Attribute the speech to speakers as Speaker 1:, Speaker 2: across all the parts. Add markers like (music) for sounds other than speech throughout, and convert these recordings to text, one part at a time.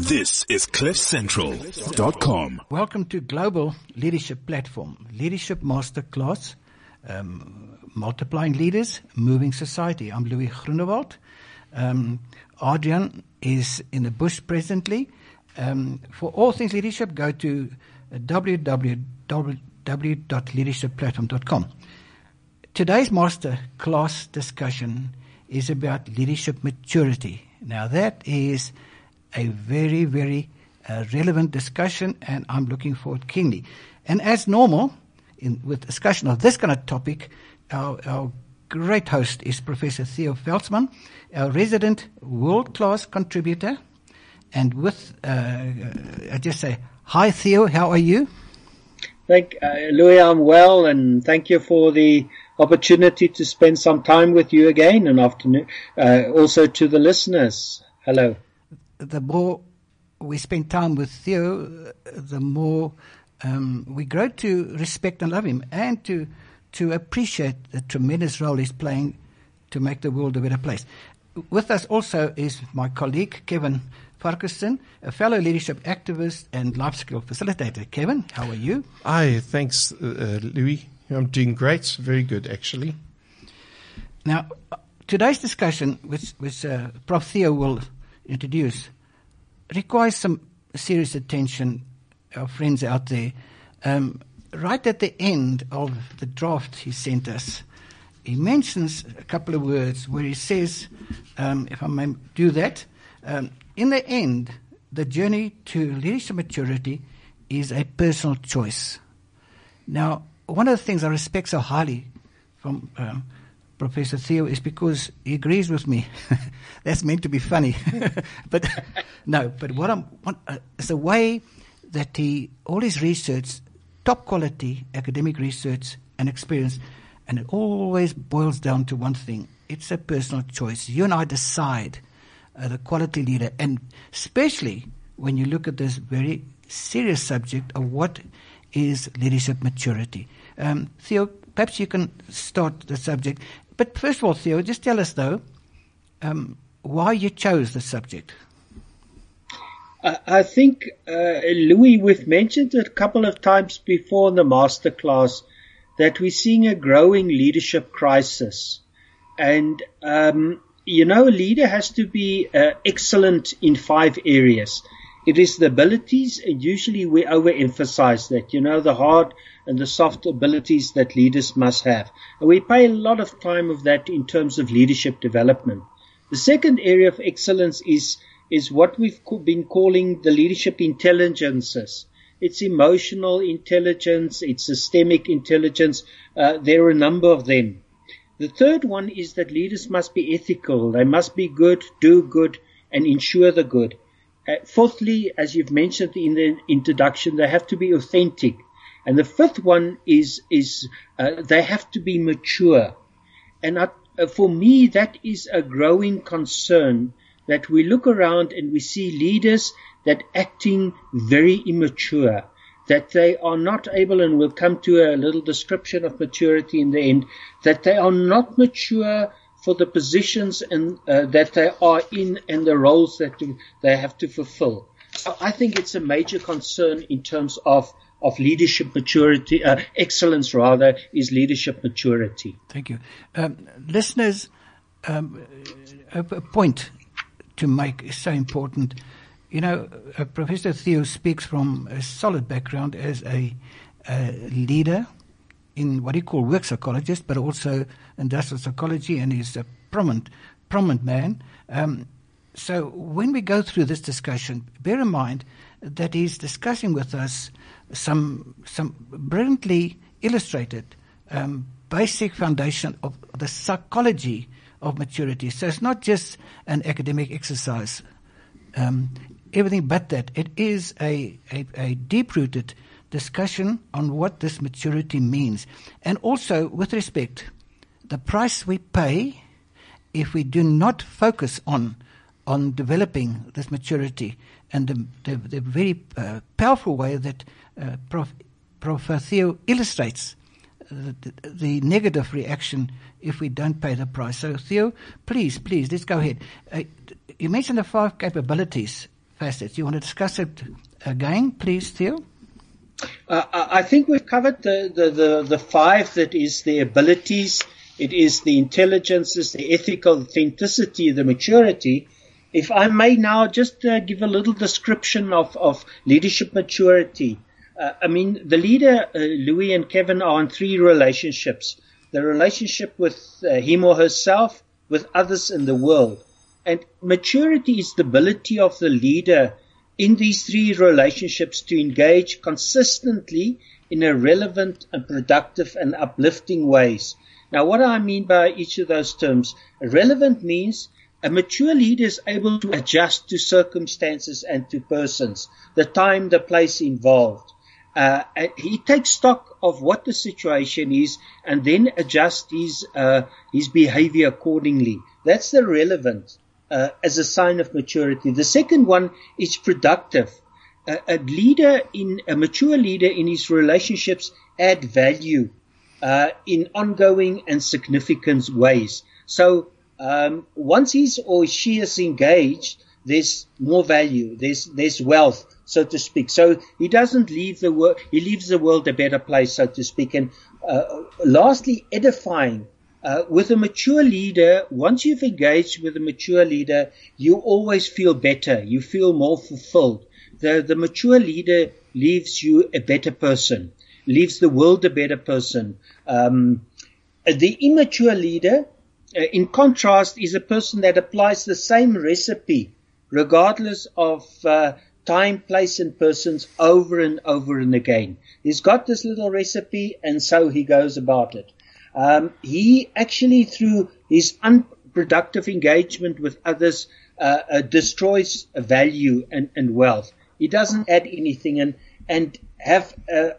Speaker 1: This is CliffCentral.com.
Speaker 2: Welcome to Global Leadership Platform, Leadership Masterclass, um, Multiplying Leaders, Moving Society. I'm Louis Groenewald. Um, Adrian is in the bush presently. Um, for all things leadership, go to www.leadershipplatform.com. Today's master class discussion is about leadership maturity. Now that is a very, very uh, relevant discussion and I'm looking forward keenly. And as normal, in, with discussion of this kind of topic, our, our great host is Professor Theo Veldsman, our resident world-class contributor. And with, uh, I just say, hi Theo, how are you?
Speaker 3: Thank uh, Louis, I'm well, and thank you for the opportunity to spend some time with you again and afternoon. Uh, also to the listeners, hello.
Speaker 2: The more we spend time with Theo, the more um, we grow to respect and love him, and to to appreciate the tremendous role he's playing to make the world a better place. With us also is my colleague Kevin Farquharson, a fellow leadership activist and life skill facilitator. Kevin, how are you?
Speaker 4: Hi, thanks, uh, Louis. I'm doing great. Very good, actually.
Speaker 2: Now, today's discussion, which, which uh, Prof. Theo will introduce, requires some serious attention, our friends out there. Um, right at the end of the draft he sent us, he mentions a couple of words where he says, um, if I may do that, um, in the end, the journey to leadership maturity is a personal choice. Now, one of the things I respect so highly from um, Professor Theo is because he agrees with me. (laughs) That's meant to be funny, (laughs) but no. But what I'm, what, uh, way that he all his research, top quality academic research and experience, and it always boils down to one thing: it's a personal choice. You and I decide uh, the quality leader, and especially when you look at this very serious subject of what is leadership maturity. Um, Theo, perhaps you can start the subject. But first of all, Theo, just tell us though um, why you chose the subject.
Speaker 3: I think, uh, Louis, we've mentioned it a couple of times before in the masterclass that we're seeing a growing leadership crisis. And, um, you know, a leader has to be uh, excellent in five areas. It is the abilities, and usually we overemphasize that, you know, the hard and the soft abilities that leaders must have. And we pay a lot of time of that in terms of leadership development. The second area of excellence is, is what we've been calling the leadership intelligences. It's emotional intelligence, it's systemic intelligence. Uh, there are a number of them. The third one is that leaders must be ethical. They must be good, do good, and ensure the good. Uh, fourthly, as you've mentioned in the introduction, they have to be authentic. And the fifth one is is uh, they have to be mature. And I, uh, for me, that is a growing concern that we look around and we see leaders that acting very immature, that they are not able, and we'll come to a little description of maturity in the end, that they are not mature for the positions and uh, that they are in and the roles that they have to fulfill. I think it's a major concern in terms of of leadership maturity, uh, excellence rather, is leadership maturity.
Speaker 2: Thank you. Um, listeners, um, a, point to make is so important. You know, uh, Professor Theo speaks from a solid background as a, a leader in what he called work psychologist, but also industrial psychology, and he's a prominent, prominent man. Um, so when we go through this discussion, bear in mind that he's discussing with us some some brilliantly illustrated um, basic foundation of the psychology of maturity. So it's not just an academic exercise. Um, everything but that. It is a, a, a deep rooted discussion on what this maturity means. And also, with respect, the price we pay if we do not focus on on developing this maturity and the, the, the very uh, powerful way that uh, Prof, Prof. Theo illustrates the, the, negative reaction if we don't pay the price. So, Theo, please, please, let's go ahead. Uh, you mentioned the five capabilities facets. You want to discuss it again, please, Theo?
Speaker 3: Uh, I think we've covered the, the, the, the, five that is the abilities, it is the intelligences, the ethical authenticity, the maturity. If I may now just uh, give a little description of, of leadership maturity. Uh, I mean, the leader, uh, Louis and Kevin, are in three relationships. The relationship with uh, him or herself, with others in the world. And maturity is the ability of the leader in these three relationships to engage consistently in a relevant and productive and uplifting ways. Now, what I mean by each of those terms? Relevant means a mature leader is able to adjust to circumstances and to persons, the time, the place involved. Uh, he takes stock of what the situation is and then adjusts his uh, his behavior accordingly. That's the relevant uh, as a sign of maturity. The second one is productive. a leader in a mature leader in his relationships add value uh, in ongoing and significant ways. So um, once he's or she is engaged, there's more value, there's there's wealth, so to speak. So he doesn't leave the world; he leaves the world a better place, so to speak. And uh, lastly, edifying. Uh, with a mature leader, once you've engaged with a mature leader, you always feel better. You feel more fulfilled. The, the mature leader leaves you a better person, leaves the world a better person. Um, the immature leader, uh, in contrast, is a person that applies the same recipe regardless of uh, time, place, and persons over and over and again. He's got this little recipe, and so he goes about it. Um, he actually, through his unproductive engagement with others, uh, uh, destroys value and, and, wealth. He doesn't add anything and and have a,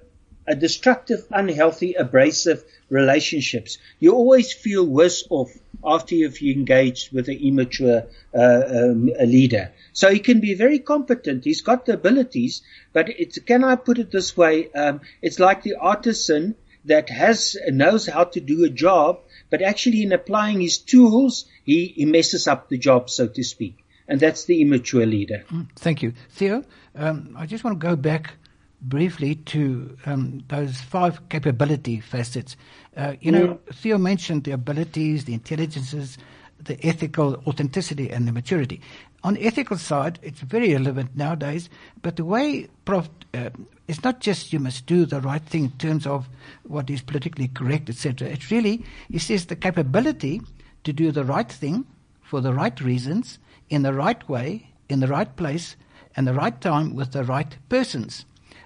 Speaker 3: a destructive, unhealthy, abrasive relationships. You always feel worse off after you've engaged with an immature uh, um, leader. So he can be very competent. He's got the abilities, but it's, can I put it this way? Um, it's like the artisan that has knows how to do a job, but actually in applying his tools, he, he messes up the job, so to speak. And that's the immature leader.
Speaker 2: Mm, thank you. Theo, um, I just want to go back briefly to um, those five capability facets. Uh, you know. Theo mentioned the abilities, the intelligences, the ethical authenticity, and the maturity. On the ethical side, it's very relevant nowadays, but the way Prof. Uh, it's not just you must do the right thing in terms of what is politically correct, etc. It's really, he says, the capability to do the right thing for the right reasons, in the right way, in the right place, and the right time with the right persons.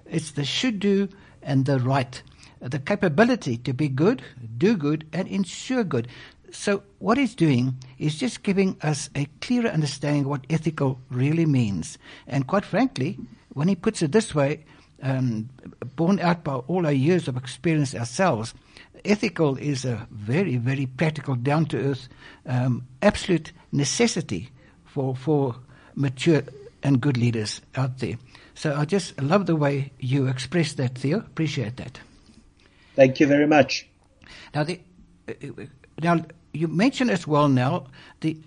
Speaker 2: It's the should do and the right. The capability to be good, do good, and ensure good. So, what he's doing is just giving us a clearer understanding of what ethical really means. And quite frankly, when he puts it this way, um, borne out by all our years of experience ourselves, ethical is a very, very practical, down to earth, um, absolute necessity for, for mature and good leaders out there. So I just love the way you express that, Theo. Appreciate that.
Speaker 3: Thank you very much.
Speaker 2: Now, the, uh, now you mentioned as well now the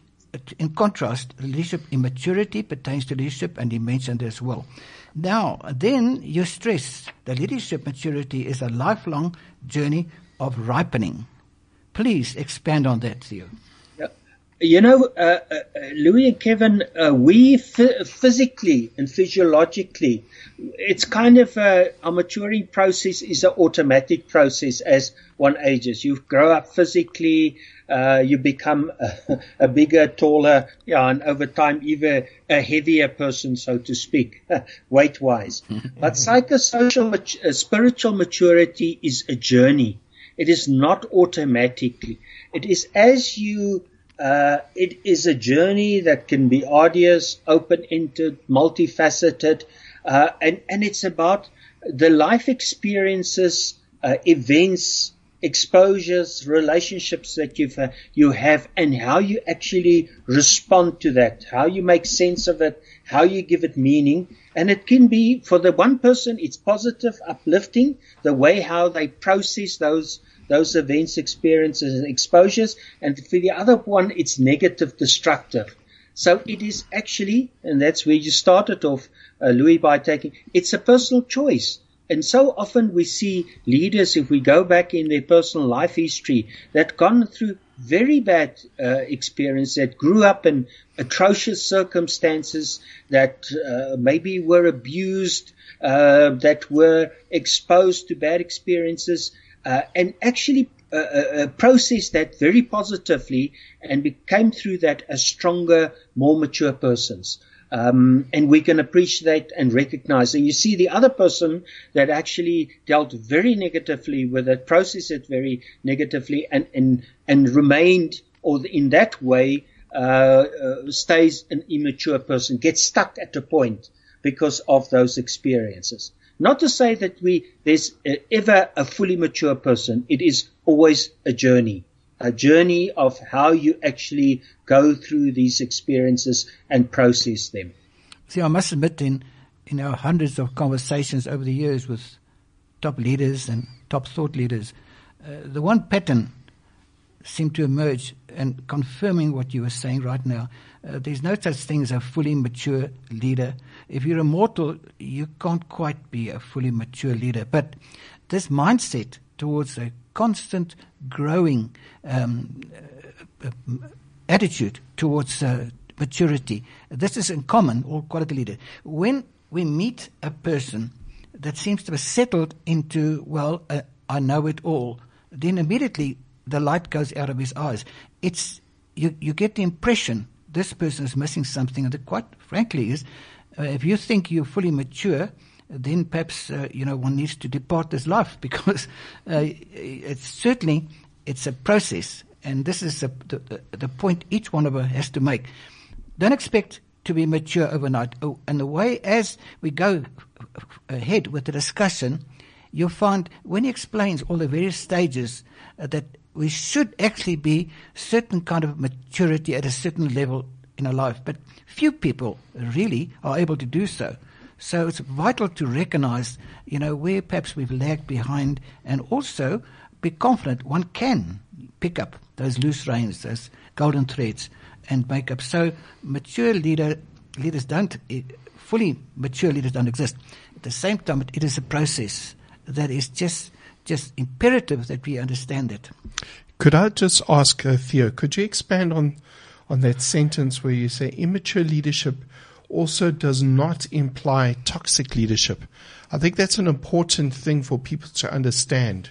Speaker 2: in contrast, leadership immaturity pertains to leadership, and you mentioned as well. Now, then you stress that leadership maturity is a lifelong journey of ripening. Please expand on that, Theo.
Speaker 3: You know, uh, uh, Louis and Kevin, uh, we physically and physiologically, it's kind of a, our maturing process is an automatic process as one ages. You grow up physically, uh, you become a, (laughs) a, bigger, taller, yeah, and over time even a heavier person, so to speak, (laughs) weight wise. (laughs) but psychosocial, uh, spiritual maturity is a journey. It is not automatically. It is as you uh, it is a journey that can be arduous, open-ended, multifaceted, uh, and, and it's about the life experiences, uh, events, exposures, relationships that you've, uh, you have, and how you actually respond to that, how you make sense of it, how you give it meaning. And it can be, for the one person, it's positive, uplifting, the way how they process those those events, experiences, and exposures. And for the other one, it's negative, destructive. So it is actually, and that's where you started off, uh, Louis, by taking, it's a personal choice. And so often we see leaders, if we go back in their personal life history, that gone through very bad uh, experience, that grew up in atrocious circumstances, that uh, maybe were abused, uh, that were exposed to bad experiences, uh, and actually uh, uh, processed that very positively and became through that as stronger, more mature persons. Um, and we can appreciate and recognize. And you see the other person that actually dealt very negatively with it, processed it very negatively, and and and remained, or in that way, uh, uh, stays an immature person, gets stuck at a point because of those experiences. Not to say that we there's ever a fully mature person. It is always a journey a journey of how you actually go through these experiences and process them.
Speaker 2: See, I must admit, in, in our hundreds of conversations over the years with top leaders and top thought leaders, uh, the one pattern seemed to emerge and confirming what you were saying right now. Uh, there's no such thing as a fully mature leader. If you're a mortal, you can't quite be a fully mature leader. But this mindset towards a constant growing um, uh, attitude towards uh, maturity. This is in common, all quality leaders. When we meet a person that seems to have settled into, well, uh, I know it all, then immediately the light goes out of his eyes. It's you, you get the impression this person is missing something, and it quite frankly is. Uh, if you think you're fully mature, then perhaps uh, you know one needs to depart this life (laughs) because uh, it's certainly it's a process, and this is a, the, the point each one of us has to make. Don't expect to be mature overnight. Oh, and the way as we go ahead with the discussion, you'll find when he explains all the various stages uh, that we should actually be certain kind of maturity at a certain level in our life, but few people really are able to do so. So it's vital to recognize, you know, where perhaps we've lagged behind and also be confident one can pick up those loose reins, those golden threads and make up. So mature leader, leaders don't, eh, fully mature leaders don't exist. At the same time, it is a process that is just, just imperative that we understand it.
Speaker 4: Could I just ask uh, Theo, could you expand on, on that sentence where you say immature leadership also does not imply toxic leadership. I think that's an important thing for people to understand.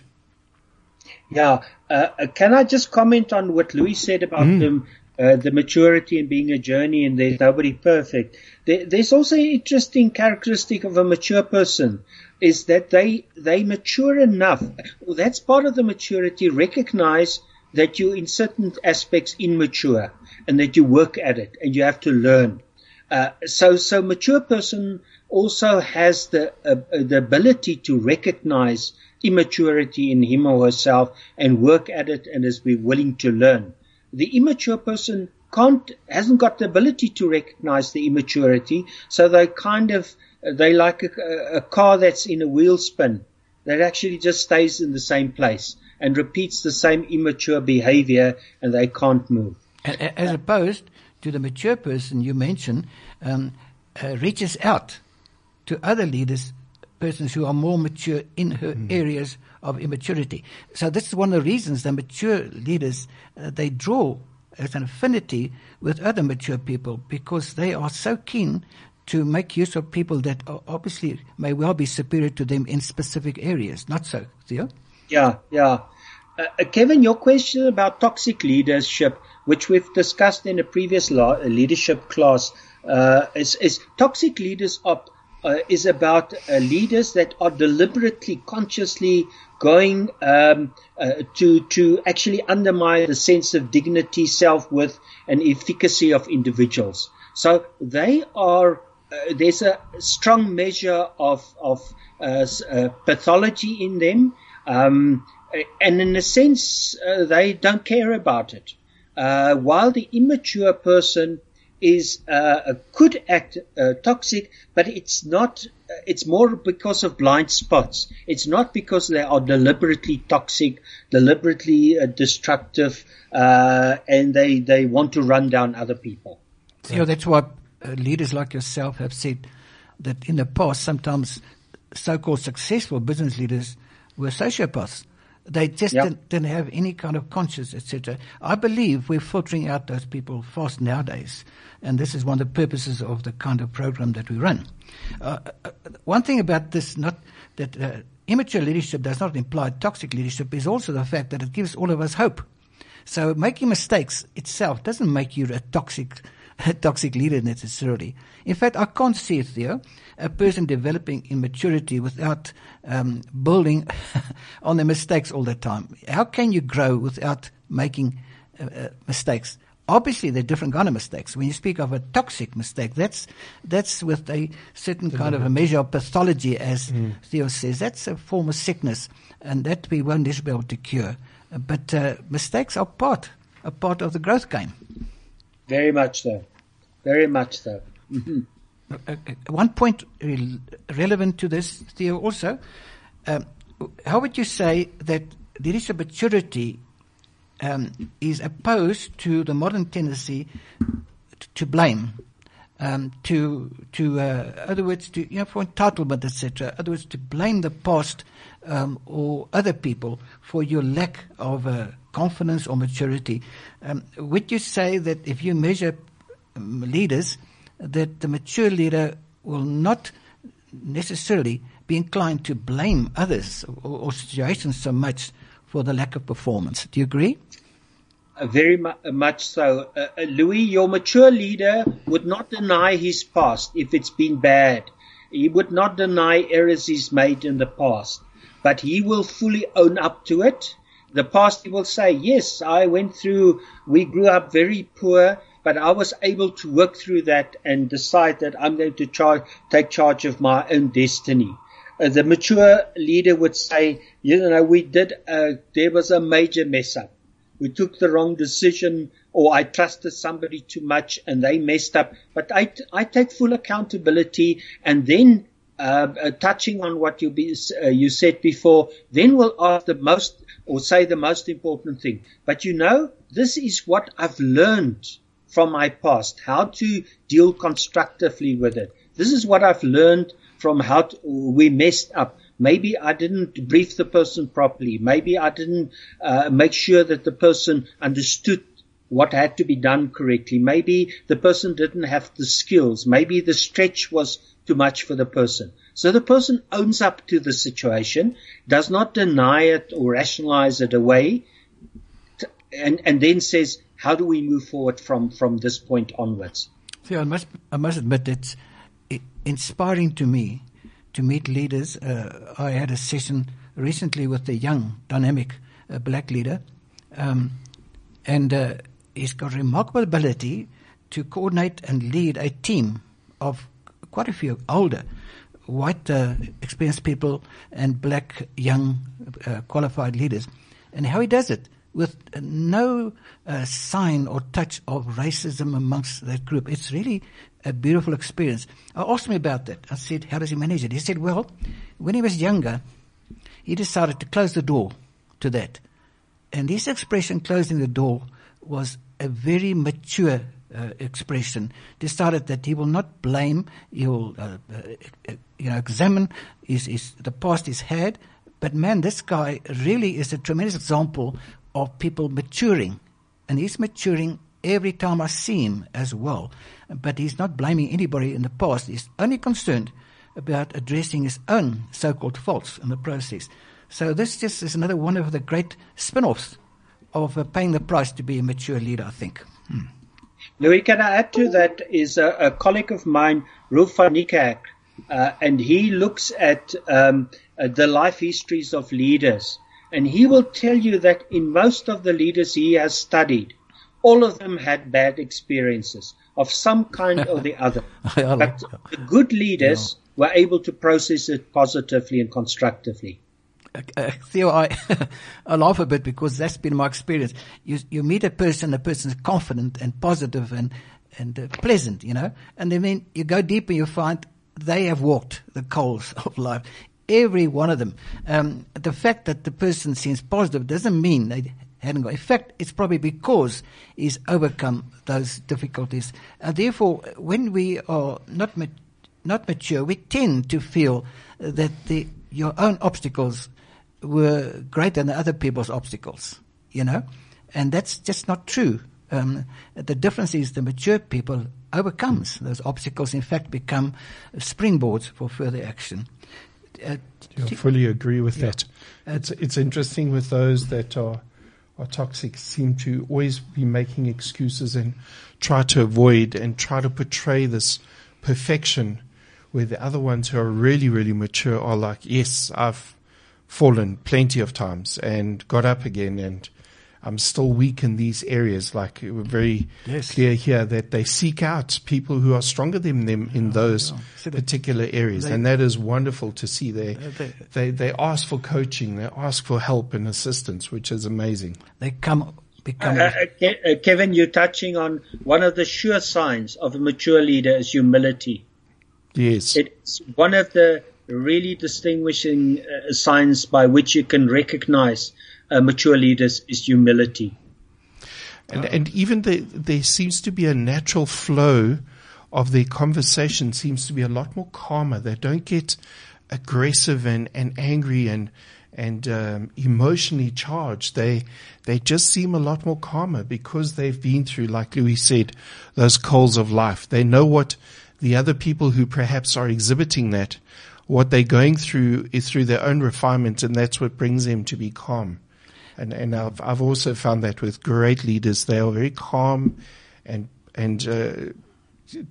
Speaker 3: Yeah. Uh, uh can I just comment on what Louis said about mm. the, uh, the maturity and being a journey and there's nobody perfect? There, there's also an interesting characteristic of a mature person is that they, they mature enough. Well, that's part of the maturity. Recognize that you're in certain aspects immature and that you work at it and you have to learn. Uh, so, so mature person also has the uh, the ability to recognize immaturity in him or herself and work at it and is be willing to learn. The immature person can't hasn't got the ability to recognize the immaturity, so they kind of they like a, a car that's in a wheel spin that actually just stays in the same place and repeats the same immature behavior and they can't move.
Speaker 2: As opposed to the mature person you mentioned um, uh, reaches out to other leaders, persons who are more mature in her mm. areas of immaturity. So this is one of the reasons the mature leaders uh, they draw as an affinity with other mature people because they are so keen to make use of people that obviously may well be superior to them in specific areas. Not so, Theo?
Speaker 3: Yeah, yeah. Uh, uh Kevin, your question about toxic leadership which we've discussed in a previous law, leadership class, uh, is, is, toxic leaders up uh, is about uh, leaders that are deliberately, consciously going um, uh, to to actually undermine the sense of dignity, self worth, and efficacy of individuals. So they are. Uh, there's a strong measure of of uh, pathology in them, um, and in a sense, they don't care about it uh, while the immature person is uh, could act uh, toxic, but it's not. Uh, it's more because of blind spots. It's not because they are deliberately toxic, deliberately uh, destructive, uh, and they they want to run down other people.
Speaker 2: You know, that's why uh, leaders like yourself have said that in the past, sometimes so-called successful business leaders were sociopaths. They just
Speaker 3: Yep.
Speaker 2: didn't, didn't have any kind of conscience, etc. I believe we're filtering out those people fast nowadays, and this is one of the purposes of the kind of program that we run. Uh, uh, one thing about this, not that uh, immature leadership does not imply toxic leadership, is also the fact that it gives all of us hope. So making mistakes itself doesn't make you a toxic, (laughs) a toxic leader necessarily. In fact, I can't see it, Theo, a person developing in maturity without um, building (laughs) on the mistakes all the time. How can you grow without making uh, uh, mistakes? Obviously, there are different kind of mistakes. When you speak of a toxic mistake, that's that's with a certain kind of a measure of pathology, as Theo says. That's a form of sickness, and that we won't be able to cure. But uh, mistakes are part, a part of the growth game.
Speaker 3: Very much so. Very much so.
Speaker 2: Uh, one point rel- relevant to this, Theo, also, um, how would you say that leadership maturity um, is opposed to the modern tendency t- to blame, um, to to uh, other words, to you know, for entitlement, etc. Other words, to blame the past um, or other people for your lack of uh, confidence or maturity. Um, would you say that if you measure um, leaders, that the mature leader will not necessarily be inclined to blame others or, or situations so much for the lack of performance. Do you agree?
Speaker 3: Uh, Very mu- uh, much so. Uh, uh, Louis, your mature leader would not deny his past if it's been bad. He would not deny errors he's made in the past, but he will fully own up to it. The past, he will say, yes, I went through, we grew up very poor, but I was able to work through that and decide that I'm going to char- take charge of my own destiny. Uh, the mature leader would say, you know, we did, uh, there was a major mess up we took the wrong decision or I trusted somebody too much and they messed up. But I, I take full accountability and then uh, uh, touching on what you, be, uh, you said before, then we'll ask the most or say the most important thing. But you know, this is what I've learned from my past, how to deal constructively with it. This is what I've learned from how to, we messed up. Maybe I didn't brief the person properly. Maybe I didn't uh, make sure that the person understood what had to be done correctly. Maybe the person didn't have the skills. Maybe the stretch was too much for the person. So the person owns up to the situation, does not deny it or rationalize it away, and, and then says, how do we move forward from, from this point onwards?
Speaker 2: See, I must, I must admit it's inspiring to me to meet leaders. Uh, I had a session recently with a young, dynamic uh, black leader, um, and uh, he's got remarkable ability to coordinate and lead a team of quite a few older, white, uh, experienced people and black, young, uh, qualified leaders. And how he does it with uh, no uh, sign or touch of racism amongst that group. It's really a beautiful experience. I asked him about that. I said, how does he manage it? He said, well, when he was younger, he decided to close the door to that. And his expression, closing the door, was a very mature uh, expression. Decided that he will not blame, he will, uh, uh, you know, examine his, his, the past he's had. But man, this guy really is a tremendous example of people maturing. And he's maturing every time I see him as well. But he's not blaming anybody in the past. He's only concerned about addressing his own so-called faults in the process. So this just is another one of the great spin-offs of uh, paying the price to be a mature leader, I think.
Speaker 3: Louis, can I add to that is a, a colleague of mine, Rolf van Niekerk, uh, and he looks at um, uh, the life histories of leaders. And he will tell you that in most of the leaders he has studied, all of them had bad experiences of some kind or the other. (laughs) But the good leaders were able to process it positively and constructively.
Speaker 2: uh, Theo, I, (laughs) I laugh a bit because that's been my experience. You, you meet a person, the person's confident and positive and, and uh, pleasant, you know, and then you go deeper, you find they have walked the coals (laughs) of life. Every one of them. Um, the fact that the person seems positive doesn't mean they hadn't got. In fact, it's probably because he's overcome those difficulties. And therefore, when we are not ma- not mature, we tend to feel that the, your own obstacles were greater than other people's obstacles. You know, and that's just not true. Um, the difference is the mature people overcomes those obstacles. In fact, become springboards for further action.
Speaker 4: Uh, I fully agree with yeah. that. It's it's interesting with those that are are toxic seem to always be making excuses and try to avoid and try to portray this perfection where the other ones who are really, really mature are like, yes, I've fallen plenty of times and got up again and I'm still weak in these areas. Like we're very yes. clear here that they seek out people who are stronger than them in those yeah. particular areas, they, and that is wonderful to see. They, they, they they ask for coaching, they ask for help and assistance, which is amazing.
Speaker 2: They come. Become
Speaker 3: uh, uh, uh, Kevin, you're touching on one of the sure signs of a mature leader is humility.
Speaker 4: Yes,
Speaker 3: it's one of the really distinguishing uh, signs by which you can recognize uh, mature leaders is humility.
Speaker 4: And, and even the, there seems to be a natural flow of their conversation seems to be a lot more calmer. They don't get aggressive and, and angry and and um, emotionally charged. They they just seem a lot more calmer because they've been through, like Louis said, those coals of life. They know what the other people who perhaps are exhibiting that, what they're going through is through their own refinement, and that's what brings them to be calm. And, and I've, I've also found that with great leaders, they are very calm and, and, uh,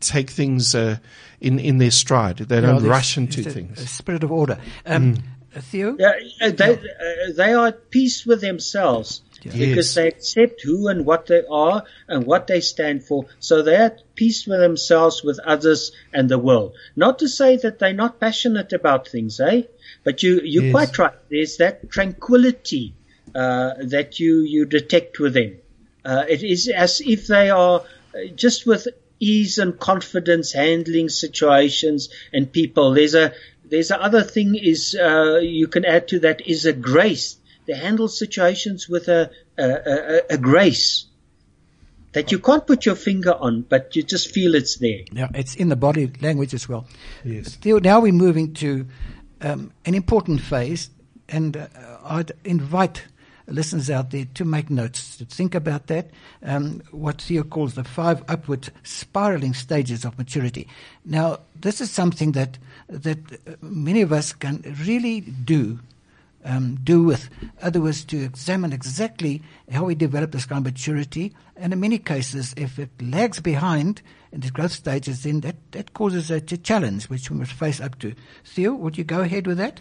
Speaker 4: take things, uh, in, in their stride. They don't no, rush into things.
Speaker 2: A spirit of order. Um, mm. Theo?
Speaker 3: Yeah, uh, they, uh, they are at peace with themselves. Yeah. Because yes. they accept who and what they are and what they stand for. So they're at peace with themselves, with others and the world. Not to say that they're not passionate about things, eh? But you, you're yes. quite right. There's that tranquility uh, that you, you detect within. Uh, it is as if they are uh, just with ease and confidence handling situations and people. There's a there's a other thing is uh, you can add to that is a grace. They handle situations with a, a, a, a grace that you can't put your finger on, but you just feel it's there.
Speaker 2: Yeah, it's in the body language as well. Yes. Still, now we're moving to um, an important phase, and uh, I'd invite listeners out there to make notes, to think about that, um, what Theo calls the five upward spiraling stages of maturity. Now, this is something that, that many of us can really do. Um, do with. Other words, to examine exactly how we develop this kind of maturity. And in many cases, if it lags behind in the growth stages, then that, that causes a, a challenge which we must face up to. Theo, would you go ahead with that?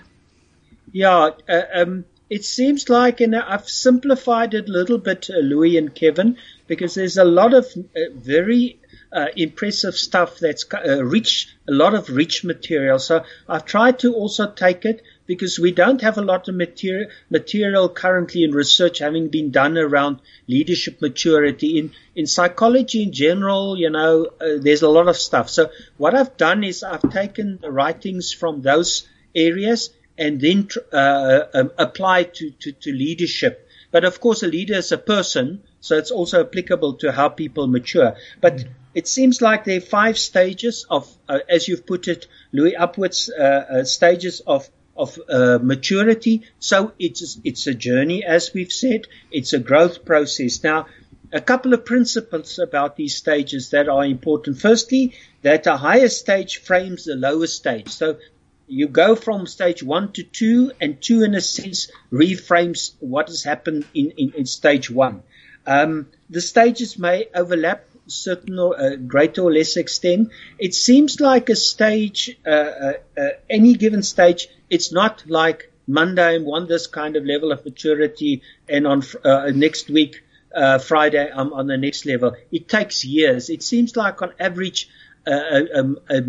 Speaker 3: Yeah, uh, um, it seems like, and I've simplified it a little bit, uh, Louis and Kevin, because there's a lot of uh, very uh, impressive stuff that's uh, rich, a lot of rich material. So I've tried to also take it because we don't have a lot of material, material currently in research having been done around leadership maturity. In, in psychology in general, you know, uh, there's a lot of stuff. So what I've done is I've taken the writings from those areas and then uh, um, apply to, to, to leadership. But of course, a leader is a person, so it's also applicable to how people mature. But it seems like there are five stages of, uh, as you've put it, Louis, upwards uh, uh, stages of of uh, maturity. So it's it's a journey, as we've said. It's a growth process. Now, a couple of principles about these stages that are important. Firstly, that a higher stage frames the lower stage. So you go from stage one to two, and two, in a sense, reframes what has happened in, in, in stage one. Um, the stages may overlap certain or uh, greater or less extent. It seems like a stage, uh, uh, uh, any given stage, it's not like Monday I'm on this kind of level of maturity, and on uh, next week, uh, Friday, I'm on the next level. It takes years. It seems like on average, a, a,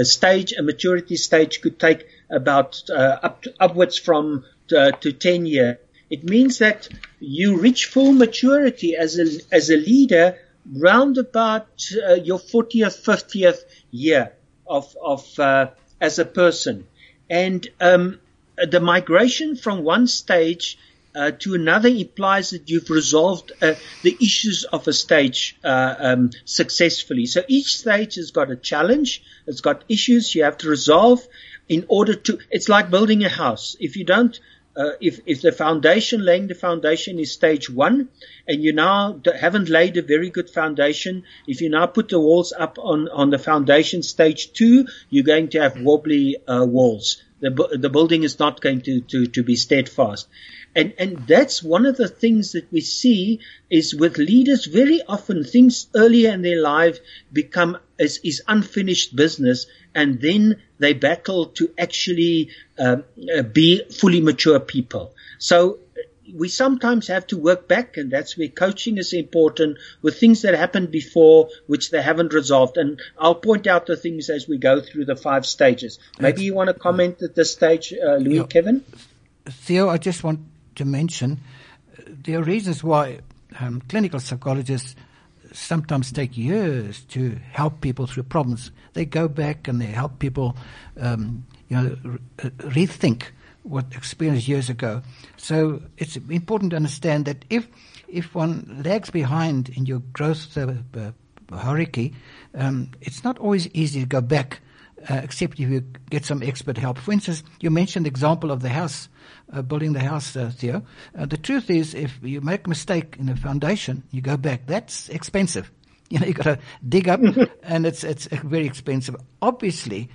Speaker 3: a, stage, a maturity stage could take about uh, up to, upwards from uh, to 10 years. It means that you reach full maturity as a, as a leader round about uh, your 40th, 50th year of, of uh, as a person. And um, the migration from one stage uh, to another implies that you've resolved uh, the issues of a stage uh, um, successfully. So each stage has got a challenge, it's got issues you have to resolve in order to. It's like building a house. If you don't uh, if, if the foundation, laying the foundation is stage one, and you now haven't laid a very good foundation, if you now put the walls up on, on the foundation stage two, you're going to have wobbly uh, walls. The, the building is not going to, to, to be steadfast. And, and that's one of the things that we see is with leaders very often things earlier in their life become is, is unfinished business and then they battle to actually uh, uh, be fully mature people. So we sometimes have to work back and that's where coaching is important with things that happened before which they haven't resolved. And I'll point out the things as we go through the five stages. Maybe you want to comment at this stage, uh, Louis, yeah. Kevin?
Speaker 2: Theo, I just want to mention uh, there are reasons why um, clinical psychologists sometimes take years to help people through problems. They go back and they help people, um, you know, re- rethink what experienced years ago. So it's important to understand that if if one lags behind in your growth uh, uh, hierarchy, um, it's not always easy to go back, uh, except if you get some expert help. For instance, you mentioned the example of the house uh, building the house, uh, Theo. Uh, the truth is, if you make a mistake in the foundation, you go back. That's expensive. (laughs) You know, you got to dig up, (laughs) and it's it's very expensive. Obviously,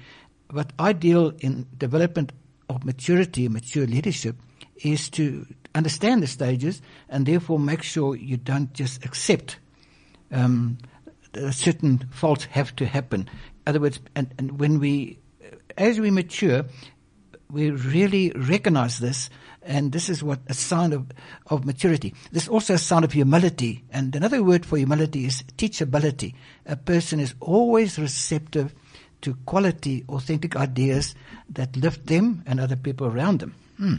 Speaker 2: what I deal in development of maturity, mature leadership, is to understand the stages and therefore make sure you don't just accept um, certain faults have to happen. In other words, and, and when we, as we mature, we really recognize this, and this is what a sign of, of maturity. This is also a sign of humility, and another word for humility is teachability. A person is always receptive to quality, authentic ideas that lift them and other people around them. Hmm.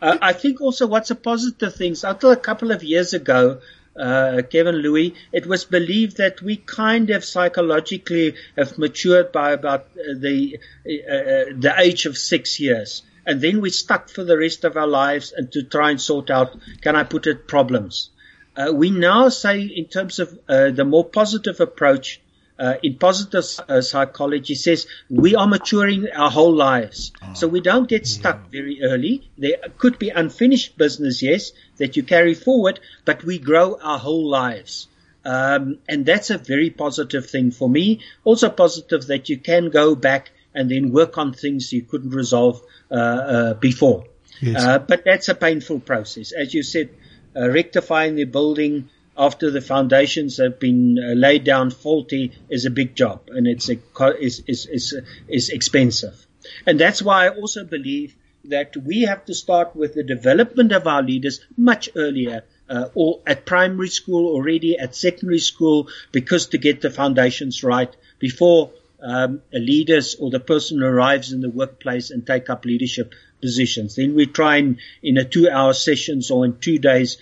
Speaker 3: Uh, I think also what's a positive thing, is until a couple of years ago, uh, Kevin Louis, it was believed that we kind of psychologically have matured by about uh, the uh, uh, the age of six years, and then we stuck for the rest of our lives and to try and sort out, can I put it, problems. Uh, we now say, in terms of uh, the more positive approach, uh, in positive uh, psychology says we are maturing our whole lives. Oh. So we don't get stuck yeah. very early. There could be unfinished business, yes, that you carry forward, but we grow our whole lives. Um, and that's a very positive thing for me. Also positive that you can go back and then work on things you couldn't resolve uh, uh before. Yes. Uh, but that's a painful process. As you said, uh, rectifying the building, after the foundations have been uh, laid down faulty is a big job and it's a, is, is, is, is expensive. And that's why I also believe that we have to start with the development of our leaders much earlier, uh, or at primary school already, at secondary school, because to get the foundations right before um, leaders or the person arrives in the workplace and take up leadership positions. Then we try and in a two-hour sessions or in two days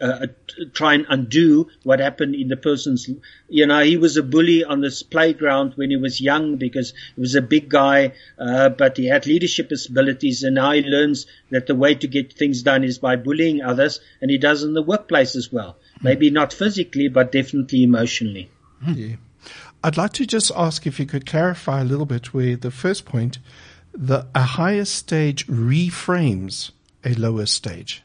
Speaker 3: uh, try and undo what happened in the person's. You know, he was a bully on this playground when he was young because he was a big guy, uh, but he had leadership abilities, and now he learns that the way to get things done is by bullying others, and he does in the workplace as well. Mm. Maybe not physically, but definitely emotionally.
Speaker 4: Yeah. I'd like to just ask if you could clarify a little bit where the first point, the a higher stage reframes a lower stage.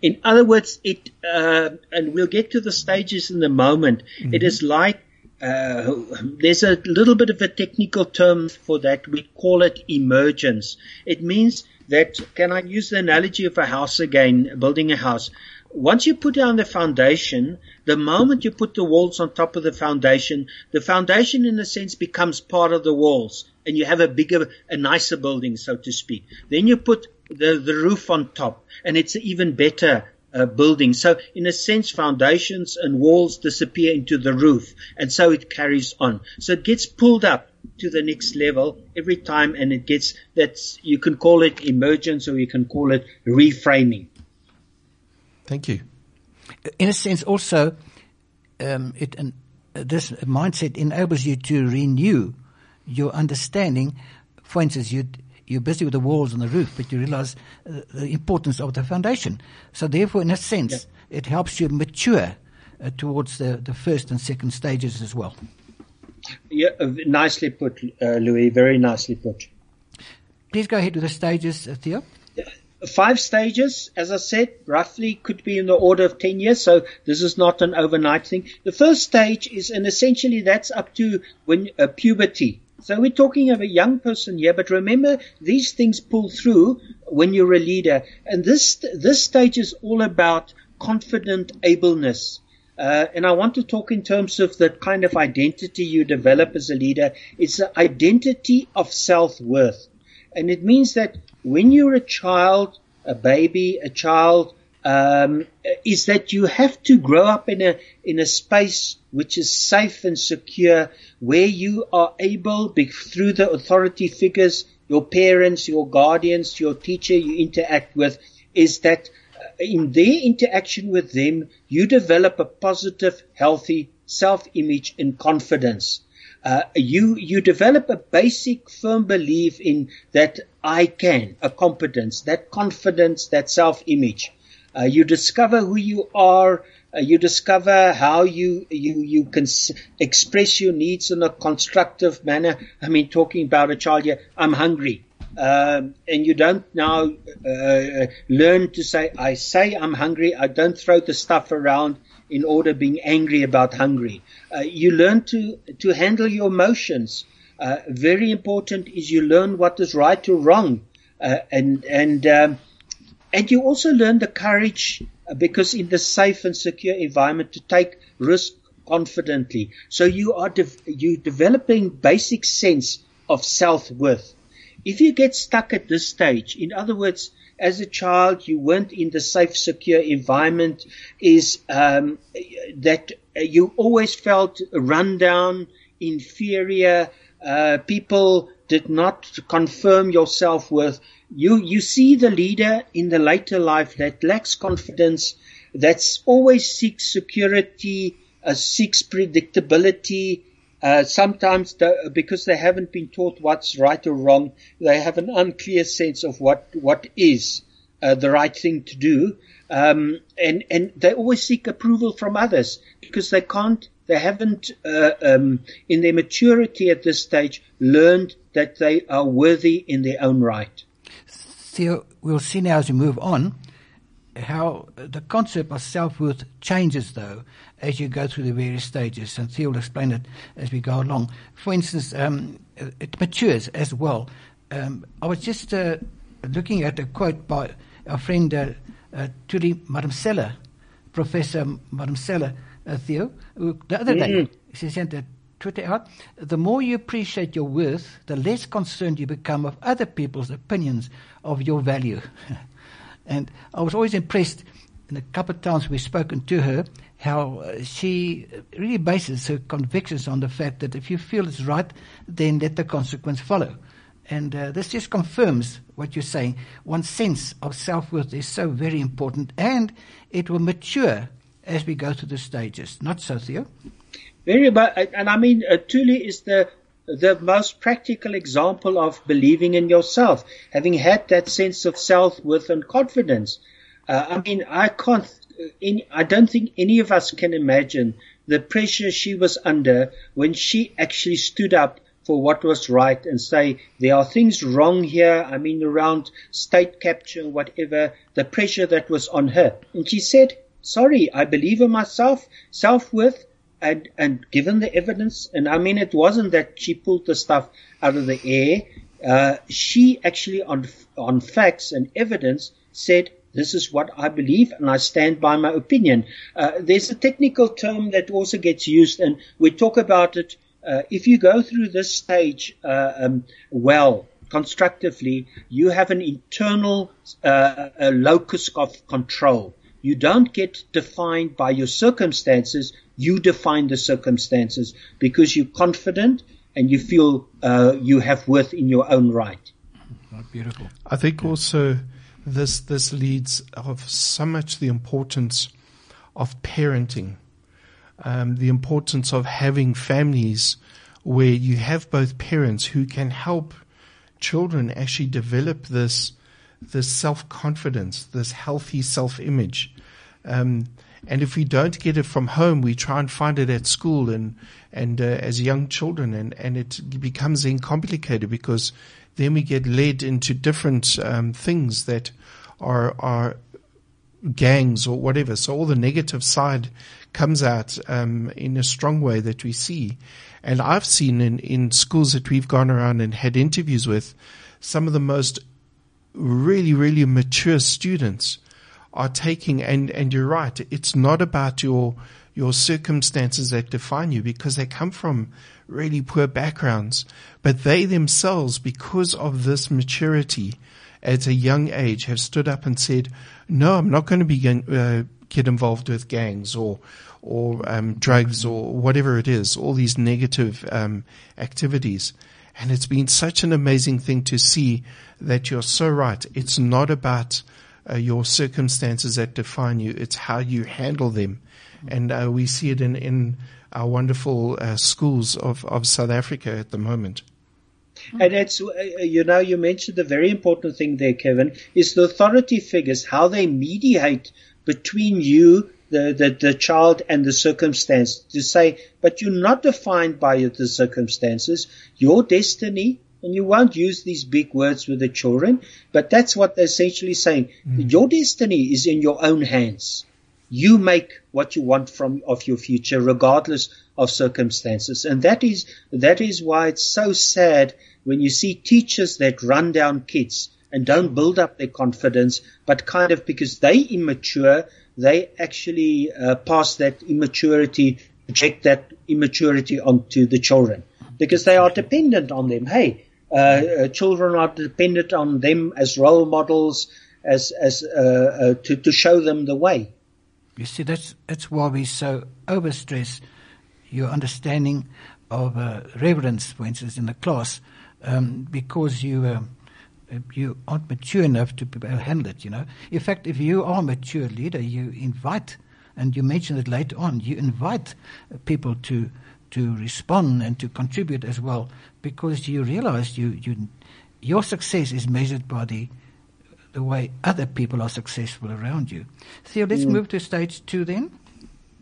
Speaker 3: In other words, it, uh, and we'll get to the stages in a moment. Mm-hmm. It is like, uh, there's a little bit of a technical term for that. We call it emergence. It means that, can I use the analogy of a house again, building a house? Once you put down the foundation, the moment you put the walls on top of the foundation, the foundation in a sense becomes part of the walls and you have a bigger, a nicer building, so to speak. Then you put the, the roof on top, and it's even better uh, building. So, in a sense, foundations and walls disappear into the roof, and so it carries on. So it gets pulled up to the next level every time, and it gets that's you can call it emergence or you can call it reframing.
Speaker 4: Thank you.
Speaker 2: In a sense, also, um, it and this mindset enables you to renew your understanding. For instance, you you're busy with the walls and the roof, but you realize uh, the importance of the foundation. So therefore, in a sense, it helps you mature uh, towards the, the first and second stages as well.
Speaker 3: Yeah, uh, nicely put, uh, Louis. Very nicely put.
Speaker 2: Please go ahead with the stages, uh, Theo.
Speaker 3: Five stages, as I said, roughly could be in the order of 10 years, so this is not an overnight thing. The first stage is, and essentially that's up to when uh, puberty. So we're talking of a young person here, but remember these things pull through when you're a leader. And this, this stage is all about confident ableness. Uh, and I want to talk in terms of the kind of identity you develop as a leader. It's the identity of self-worth. And it means that when you're a child, a baby, a child, um, is that you have to grow up in a in a space which is safe and secure, where you are able, through the authority figures, your parents, your guardians, your teacher you interact with, is that in their interaction with them, you develop a positive, healthy self-image and confidence. Uh, you you develop a basic, firm belief in that I can, a competence, that confidence, that self-image. Uh, you discover who you are. Uh, you discover how you you you can express your needs in a constructive manner. I mean, talking about a child here, I'm hungry. Um, and you don't now uh, learn to say, I say I'm hungry. I don't throw the stuff around in order being angry about hungry. Uh, you learn to, to handle your emotions. Uh, very important is you learn what is right or wrong. Uh, and, and, um, and you also learn the courage uh, because in the safe and secure environment to take risk confidently. So you are de- you developing basic sense of self-worth. If you get stuck at this stage, in other words, as a child you weren't in the safe, secure environment, is um, that you always felt run down, inferior. Uh, people did not confirm your self worth. You you see the leader in the later life that lacks confidence, that always seeks security, uh, seeks predictability, uh, sometimes the, because they haven't been taught what's right or wrong, they have an unclear sense of what what is uh, the right thing to do, um, and and they always seek approval from others because they can't, they haven't uh, um, in their maturity at this stage learned that they are worthy in their own right.
Speaker 2: Theo, we'll see now as we move on how the concept of self-worth changes though as you go through the various stages and Theo will explain it as we go along. For instance, um, it matures as well. Um, I was just uh, looking at a quote by our friend uh, uh, Thuli Madonsela, Professor Madonsela Theo, who the other day mm. she sent a Twitter out. The more you appreciate your worth, the less concerned you become of other people's opinions of your value. (laughs) And I was always impressed in a couple of times we've spoken to her how uh, she really bases her convictions on the fact that if you feel it's right, then let the consequence follow. And uh, this just confirms what you're saying. One sense of self worth is so very important, and it will mature as we go through the stages. Not so, Theo?
Speaker 3: Very, but and I mean, uh, Thuli is the the most practical example of believing in yourself, having had that sense of self-worth and confidence. Uh, I mean, I can't, any, I don't think any of us can imagine the pressure she was under when she actually stood up for what was right and say there are things wrong here. I mean, around state capture, whatever, the pressure that was on her. And she said, sorry, I believe in myself, self-worth, and, and given the evidence, and I mean, it wasn't that she pulled the stuff out of the air. Uh, she actually, on on facts and evidence, said this is what I believe, and I stand by my opinion. Uh, there's a technical term that also gets used, and we talk about it. Uh, if you go through this stage uh, um, well, constructively, you have an internal uh, locus of control. You don't get defined by your circumstances. You define the circumstances because you're confident and you feel uh, you have worth in your own right.
Speaker 2: Oh, beautiful.
Speaker 4: I think also this this leads of so much the importance of parenting, um, the importance of having families where you have both parents who can help children actually develop this this self confidence, this healthy self image. Um, and if we don't get it from home, we try and find it at school and and uh, as young children, and and it becomes then complicated because then we get led into different um, things that are are gangs or whatever. So all the negative side comes out um, in a strong way that we see. And I've seen in, in schools that we've gone around and had interviews with some of the most really, really mature students are taking, and, and you're right, it's not about your, your circumstances that define you because they come from really poor backgrounds, but they themselves, because of this maturity at a young age, have stood up and said, no, I'm not going to be, uh, get involved with gangs or, or um, drugs or whatever it is, all these negative um, activities. And it's been such an amazing thing to see that you're so right. It's not about uh, your circumstances that define you. It's how you handle them. And uh, we see it in, in our wonderful uh, schools of, of South Africa at the moment.
Speaker 3: And it's, uh, you know, you mentioned the very important thing there, Kevin, is the authority figures, how they mediate between you the, the, the child and the circumstance to say, but you're not defined by the circumstances. Your destiny, and you won't use these big words with the children, but that's what they're essentially saying. Mm. Your destiny is in your own hands. You make what you want from of your future, regardless of circumstances. And that is that is why it's so sad when you see teachers that run down kids and don't build up their confidence, but kind of because they immature, they actually uh, pass that immaturity, project that immaturity onto the children because they are dependent on them. Hey, uh, uh, children are dependent on them as role models, as as uh, uh, to to show them the way.
Speaker 2: You see, that's that's why we so overstress your understanding of reverence, for instance, in the class, um, because you you aren't mature enough to be able to handle it, you know. In fact, if you are a mature leader, you invite, and you mentioned it later on, you invite people to to respond and to contribute as well, because you realize you, you your success is measured by the the way other people are successful around you. Theo, let's mm. move to stage two then.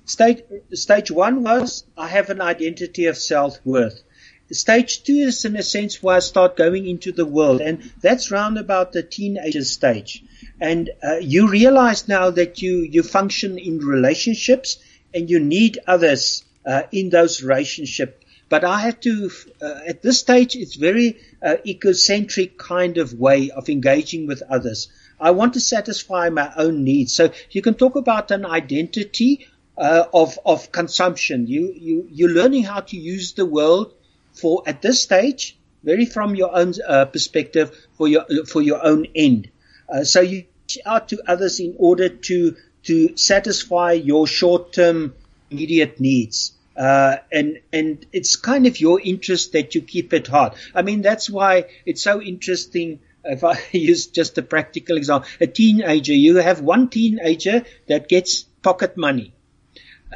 Speaker 3: Stage stage one was I have an identity of self worth. Stage two is in a sense where I start going into the world, and that's round about the teenager stage. And uh, you realize now that you you function in relationships, and you need others uh, in those relationships. But I have to, uh, at this stage, it's very uh, egocentric kind of way of engaging with others. I want to satisfy my own needs. So you can talk about an identity uh, of of consumption. You you you're learning how to use the world for at this stage, very from your own uh, perspective, for your for your own end. Uh, so you reach out to others in order to to satisfy your short-term immediate needs. Uh, and and it's kind of your interest that you keep at heart. I mean, that's why it's so interesting. If I (laughs) use just a practical example, a teenager, you have one teenager that gets pocket money.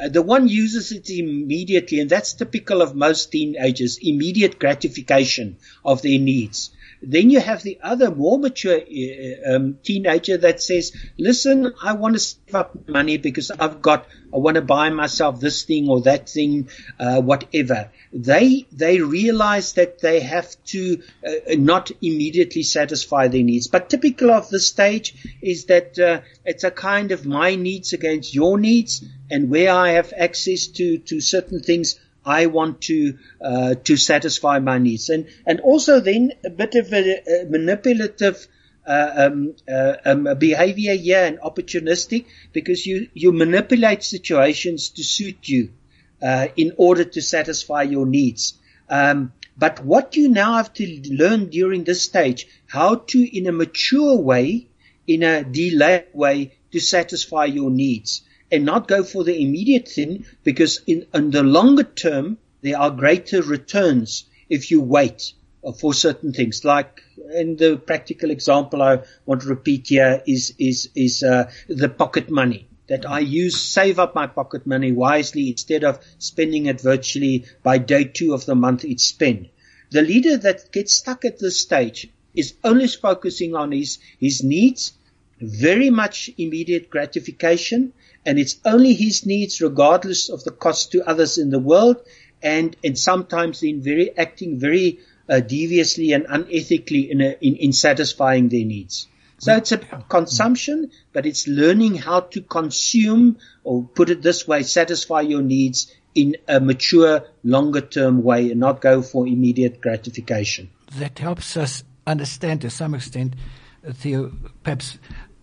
Speaker 3: Uh, the one uses it immediately, and that's typical of most teenagers, immediate gratification of their needs. Then you have the other more mature uh, um, teenager that says, listen, I want to save up money because I've got, I want to buy myself this thing or that thing, uh, whatever. They, they realize that they have to uh, not immediately satisfy their needs. But typical of this stage is that uh, it's a kind of my needs against your needs and where I have access to, to certain things, I want to uh, to satisfy my needs, and and also then a bit of a, a manipulative uh, um, uh, um, behavior here and opportunistic because you you manipulate situations to suit you uh, in order to satisfy your needs. Um, but what you now have to learn during this stage, how to in a mature way, in a delayed way, to satisfy your needs and not go for the immediate thing because in, in the longer term, there are greater returns if you wait for certain things. Like in the practical example I want to repeat here is, is, is, uh, the pocket money that I use, save up my pocket money wisely instead of spending it virtually by day two of the month it's spent. the leader that gets stuck at this stage is only focusing on his, his needs, very much immediate gratification, and it's only his needs regardless of the cost to others in the world, and, and sometimes in very acting very uh, deviously and unethically in, a, in, in satisfying their needs. So it's a consumption, but it's learning how to consume, or put it this way, satisfy your needs in a mature, longer term way and not go for immediate gratification.
Speaker 2: That helps us understand to some extent, Theo, perhaps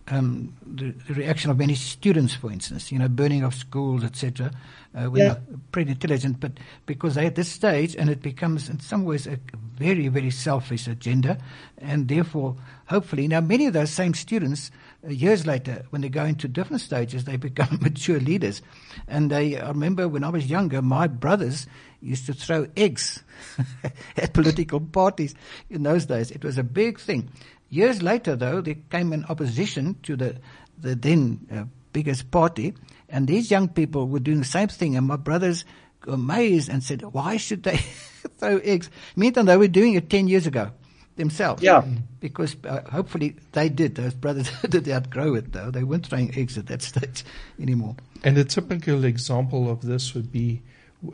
Speaker 2: um, the, the, reaction of many students, for instance, you know, burning of schools, etc. Uh, we're yeah. pretty intelligent, but because they're at this stage, and it becomes in some ways a very, very selfish agenda, and therefore, hopefully, now many of those same students, uh, years later, when they go into different stages, they (laughs) become mature leaders. And they, I remember when I was younger, my brothers used to throw eggs (laughs) at political parties in those days. It was a big thing. Years later, though, there came an opposition to the, the then uh, biggest party, and these young people were doing the same thing, and my brothers were amazed and said, why should they (laughs) throw eggs? Meantime, they were doing it 10 years ago themselves.
Speaker 3: Yeah.
Speaker 2: Because uh, hopefully they did. Those brothers (laughs) did outgrow it, though. They weren't throwing eggs at that (laughs) stage anymore.
Speaker 4: And a typical example of this would be,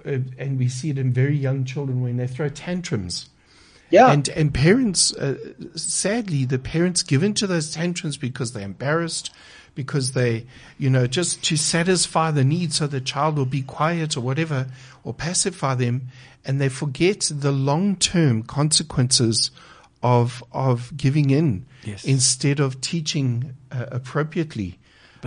Speaker 4: uh, and we see it in very young children when they throw tantrums.
Speaker 3: Yeah.
Speaker 4: And, and parents, uh, sadly, the parents give into those tantrums because they're embarrassed, because they, you know, just to satisfy the need so the child will be quiet or whatever, or pacify them, and they forget the long-term consequences of, of giving in
Speaker 2: yes.
Speaker 4: instead of teaching uh, appropriately.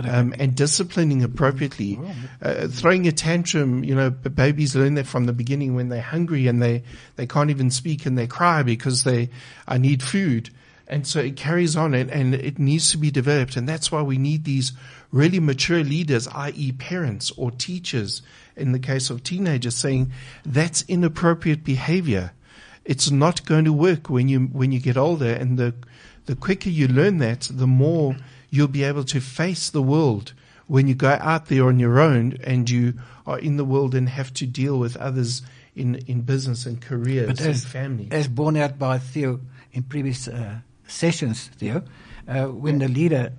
Speaker 4: Um, and disciplining appropriately. Uh, throwing a tantrum, you know, babies learn that from the beginning when they're hungry and they, they can't even speak and they cry because they, I need food. And so it carries on and, and it needs to be developed. And that's why we need these really mature leaders, i.e. parents or teachers in the case of teenagers saying that's inappropriate behavior. It's not going to work when you, when you get older. And the, the quicker you learn that, the more you'll be able to face the world when you go out there on your own and you are in the world and have to deal with others in, in business and careers
Speaker 2: but
Speaker 4: as,
Speaker 2: and
Speaker 4: family.
Speaker 2: As borne out by Theo in previous uh, sessions, Theo, uh, when the leader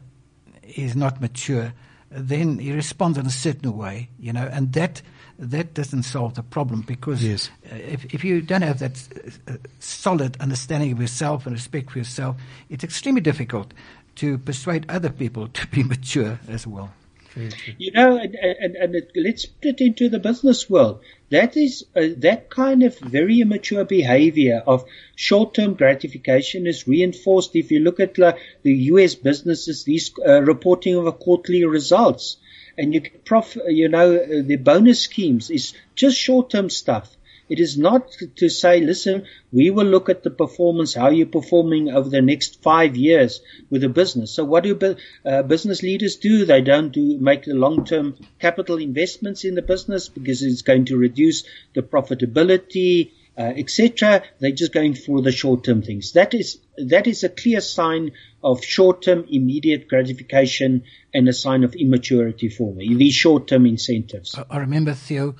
Speaker 2: is not mature, then he responds in a certain way, you know, and that that doesn't solve the problem because
Speaker 4: yes.
Speaker 2: Uh, if, if you don't have that uh, solid understanding of yourself and respect for yourself, it's extremely difficult to persuade other people to be mature as well.
Speaker 3: You know, and, and, and it, let's put it into the business world. That is uh, that kind of very immature behavior of short-term gratification is reinforced if you look at uh, the U.S. businesses, these uh, reporting of a quarterly results, and you prof, you know, uh, the bonus schemes is just short-term stuff. It is not to say, listen, we will look at the performance, how you're performing over the next five years with the business. So what do uh, business leaders do? They don't do make the long-term capital investments in the business because it's going to reduce the profitability, uh, etc. They're just going for the short-term things. That is that is a clear sign of short-term immediate gratification and a sign of immaturity for me. These short-term incentives.
Speaker 2: I remember Theo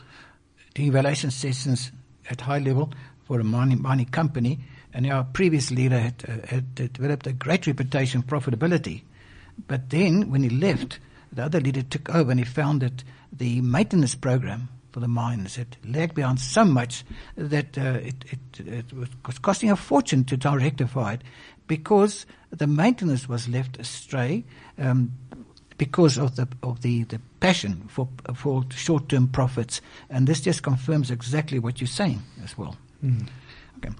Speaker 2: doing evaluation sessions at high level for a mining, mining company, and our previous leader had, uh, had developed a great reputation for profitability. But then, when he left, the other leader took over and he found that the maintenance program for the mines had lagged behind so much that uh, it, it, it, was costing a fortune to rectify it because the maintenance was left astray um, because of the of the, the passion for for short term profits, and this just confirms exactly what you're saying as well.
Speaker 4: Mm.
Speaker 2: Okay,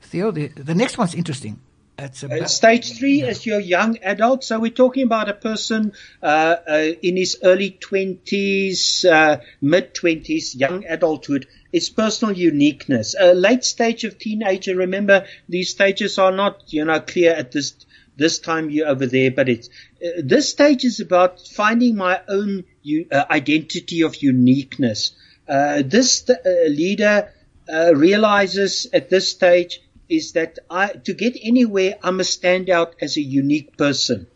Speaker 2: Theo, the the next one's interesting. It's
Speaker 3: uh, stage three yeah. is your young adult. So we're talking about a person uh, uh, in his early twenties, uh, mid twenties, young adulthood. It's personal uniqueness. A late stage of teenager. Remember, these stages are not, you know, clear at this this time you're over there, but it's uh, this stage is about finding my own uh, identity of uniqueness. Uh, this uh, leader uh, realizes at this stage is that I, to get anywhere, I must stand out as a unique person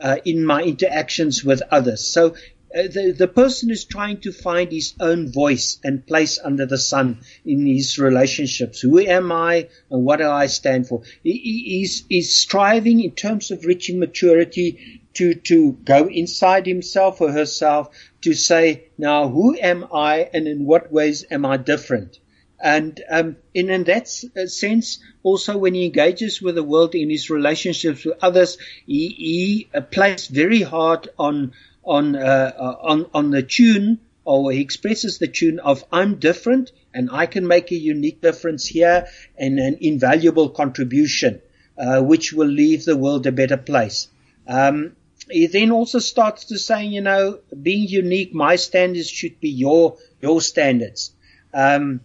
Speaker 3: uh, in my interactions with others. So the, the person is trying to find his own voice and place under the sun in his relationships. Who am I and what do I stand for? He, he's, he's striving in terms of reaching maturity to, to go inside himself or herself to say, now who am I and in what ways am I different? And um, in, in that uh, sense, also when he engages with the world in his relationships with others, he, he uh, plays very hard on on uh, uh, on on the tune, or he expresses the tune of "I'm different and I can make a unique difference here and an invaluable contribution, uh, which will leave the world a better place." Um, he then also starts to say, you know, being unique, my standards should be your your standards. Um,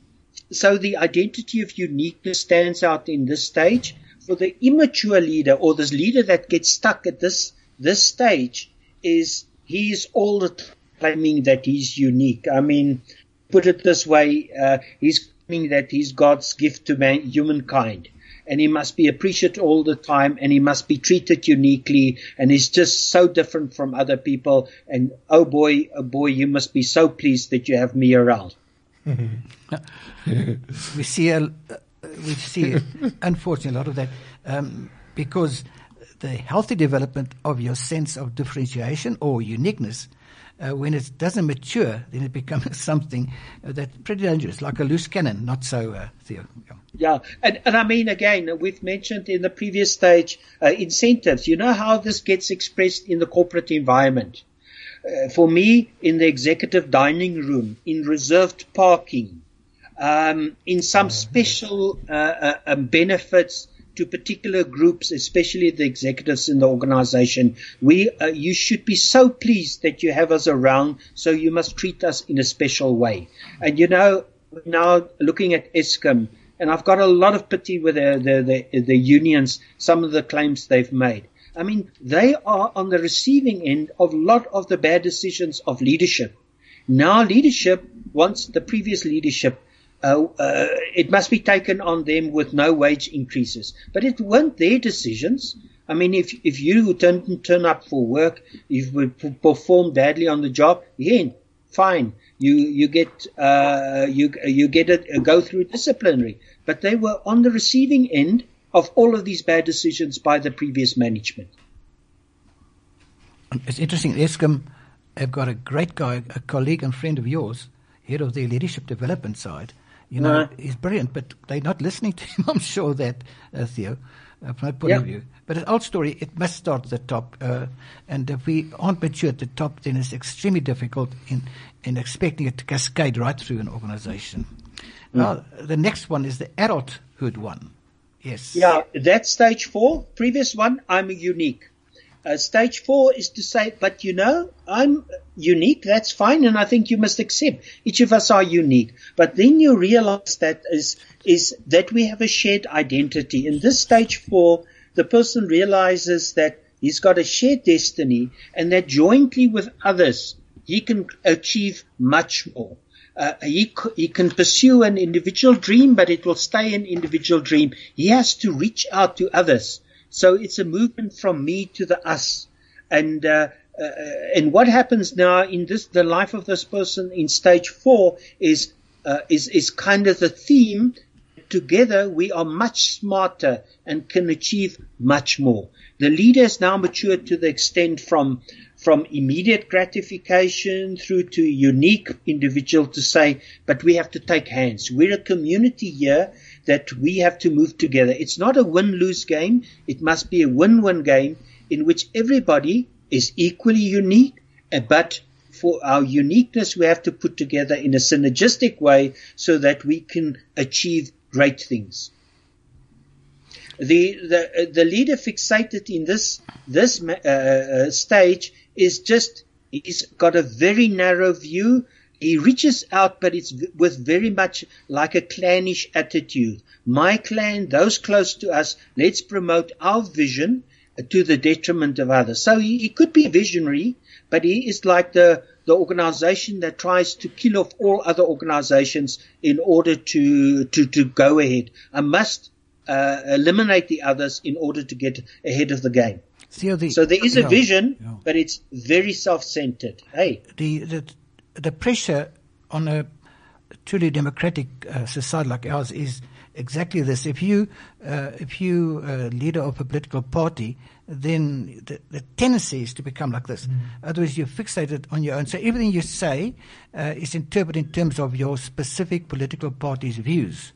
Speaker 3: so the identity of uniqueness stands out in this stage. For the immature leader or this leader that gets stuck at this this stage is he's all the claiming that he's unique. I mean, put it this way, uh, he's claiming that he's God's gift to man, humankind. And he must be appreciated all the time and he must be treated uniquely and he's just so different from other people. And oh boy, oh boy, you must be so pleased that you have me around. (laughs)
Speaker 2: we see a, we see unfortunately a lot of that um, because the healthy development of your sense of differentiation or uniqueness. Uh, when it doesn't mature, then it (laughs) becomes something uh, that's pretty dangerous, like a loose cannon, not so, uh, Theo.
Speaker 3: Yeah, yeah. And, and I mean, again, we've mentioned in the previous stage uh, incentives. You know how this gets expressed in the corporate environment. Uh, for me, in the executive dining room, in reserved parking, um, in some special uh, uh, um, benefits to particular groups, especially the executives in the organization. We, uh, you should be so pleased that you have us around, so you must treat us in a special way. And you know, now looking at Eskom, and I've got a lot of pity with the, the, the, the unions, some of the claims they've made. I mean, they are on the receiving end of a lot of the bad decisions of leadership. Now leadership wants the previous leadership uh, uh, it must be taken on them with no wage increases. But it weren't their decisions. I mean, if if you didn't turn up for work, if you perform badly on the job, yeah, fine. You you get uh, you you get it go through disciplinary. But they were on the receiving end of all of these bad decisions by the previous management.
Speaker 2: It's interesting. Eskom have got a great guy, a colleague and friend of yours, head of the leadership development side, you know, no. he's brilliant, but they're not listening to him. (laughs) I'm sure that, uh, Theo, uh, from my point yep. of view. But an old story, it must start at the top. Uh, and if we aren't mature at the top, then it's extremely difficult in, in expecting it to cascade right through an organization. Mm. Now, the next one is the adulthood one. Yes.
Speaker 3: Yeah, that's stage four. Previous one, I'm unique. Uh, stage four is to say, but you know, I'm unique. That's fine. And I think you must accept each of us are unique. But then you realize that is, is that we have a shared identity. In this stage four, the person realizes that he's got a shared destiny and that jointly with others, he can achieve much more. Uh, he, he can pursue an individual dream, but it will stay an individual dream. He has to reach out to others so it's a movement from me to the us. And, uh, uh, and what happens now in this, the life of this person in stage four is, uh, is, is kind of the theme. Together we are much smarter and can achieve much more. The leader is now matured to the extent from, from immediate gratification through to unique individual to say, but we have to take hands. We're a community here that we have to move together. It's not a win-lose game. It must be a win-win game in which everybody is equally unique, uh, but for our uniqueness, we have to put together in a synergistic way so that we can achieve great things. The, the, the leader fixated in this, this uh, uh, stage is just, he's got a very narrow view he reaches out, but it's with very much like a clannish attitude. My clan, those close to us, let's promote our vision to the detriment of others. So he, he could be visionary, but he is like the, the organization that tries to kill off all other organizations in order to, to, to go ahead. I must uh, eliminate the others in order to get ahead of the game.
Speaker 2: Theo, the,
Speaker 3: So there is a
Speaker 2: yeah,
Speaker 3: vision,
Speaker 2: yeah.
Speaker 3: but it's very self-centered. Hey,
Speaker 2: the, the the pressure on a truly democratic uh, society like ours is exactly this. If you uh, if you uh, leader of a political party, then the, the tendency is to become like this. Otherwise, you're fixated on your own. So everything you say uh, is interpreted in terms of your specific political party's views.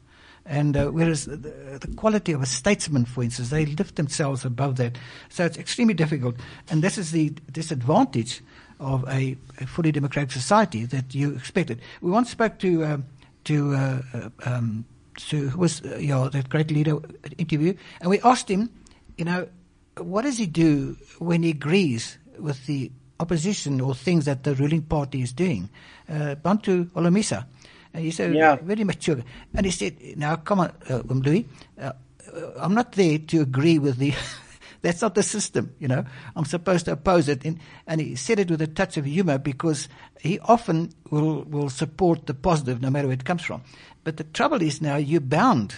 Speaker 2: And uh, whereas the, the quality of a statesman, for instance, they lift themselves above that. So it's extremely difficult. And this is the disadvantage of a, a fully democratic society that you expected. We once spoke to um, to uh, uh, um, to who was uh, you know, that great leader interview, and we asked him, you know, what does he do when he agrees with the opposition or things that the ruling party is doing? Uh, Bantu Holomisa. And he said,
Speaker 3: Yeah.
Speaker 2: very mature. And he said, now come on, uh, um, Louis, uh, uh, I'm not there to agree with the, (laughs) that's not the system, you know. I'm supposed to oppose it. And, and he said it with a touch of humor because he often will, will support the positive no matter where it comes from. But the trouble is now you're bound.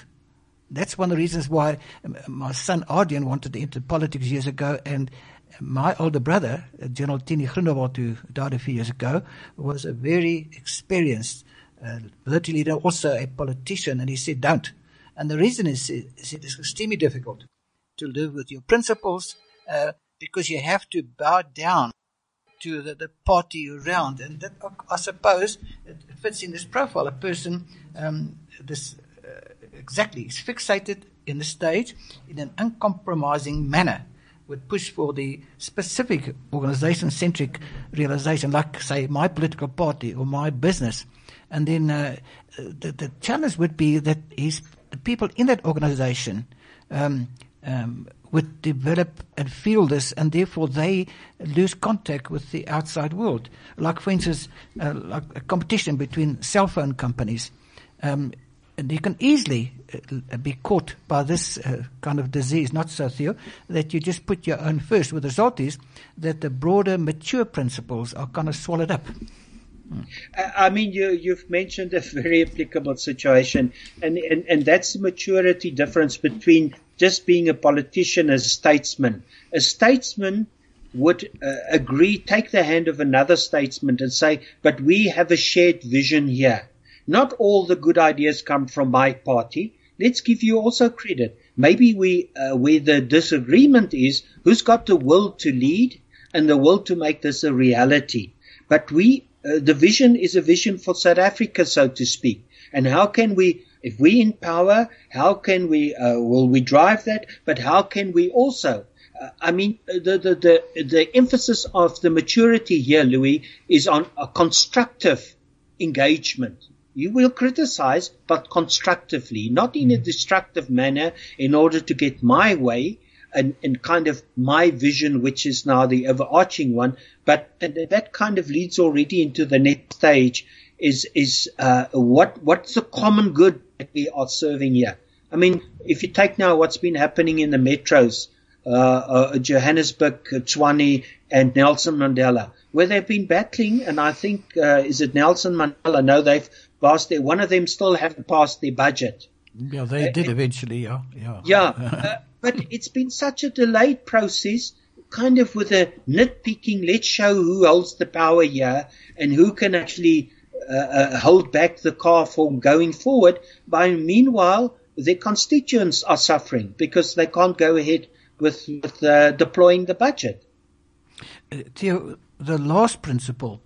Speaker 2: That's one of the reasons why my son Ardian wanted to enter politics years ago and my older brother, General Tini Groenewald, who died a few years ago, was a very experienced uh, leader, also a politician, and he said, don't. And the reason is, is it is extremely difficult to live with your principles uh, because you have to bow down to the, the party around. And that, I suppose, it fits in this profile. A person, um, this uh, exactly, is fixated in the state in an uncompromising manner would push for the specific organization centric realization, like, say, my political party or my business. And then uh, the, the challenge would be that the people in that organization um, um, would develop and feel this, and therefore they lose contact with the outside world. Like, for instance, uh, like a competition between cell phone companies. Um, and you can easily uh, be caught by this uh, kind of disease, not so, Theo, that you just put your own first. The result is that the broader, mature principles are kind of swallowed up.
Speaker 3: I I mean, you, you've mentioned a very applicable situation, and, and, and that's the maturity difference between just being a politician as a statesman. A statesman would uh, agree, take the hand of another statesman and say, but we have a shared vision here. Not all the good ideas come from my party. Let's give you also credit. Maybe we, uh, where the disagreement is, who's got the will to lead and the will to make this a reality. But we, uh, the vision is a vision for South Africa, so to speak. And how can we, if we in power, how can we, uh, will we drive that? But how can we also, uh, I mean, the, the, the, the emphasis of the maturity here, Louis, is on a constructive engagement. You will criticize, but constructively, not in a destructive manner in order to get my way and, and kind of my vision, which is now the overarching one. But that kind of leads already into the next stage is, is, uh, what, what's the common good that we are serving here? I mean, if you take now what's been happening in the metros, uh, uh, Johannesburg, Tshwane, and Nelson Mandela, where they've been battling, and I think, uh, is it Nelson Mandela? No, they've passed their, one of them still haven't passed their budget.
Speaker 2: Yeah, they did eventually, yeah. Yeah,
Speaker 3: Yeah, (laughs) uh, but it's been such a delayed process, kind of with a nitpicking, let's show who holds the power here and who can actually uh, uh, hold back the car from going forward. By meanwhile, their constituents are suffering because they can't go ahead with, with uh, deploying the budget.
Speaker 2: Uh, Theo, the last principle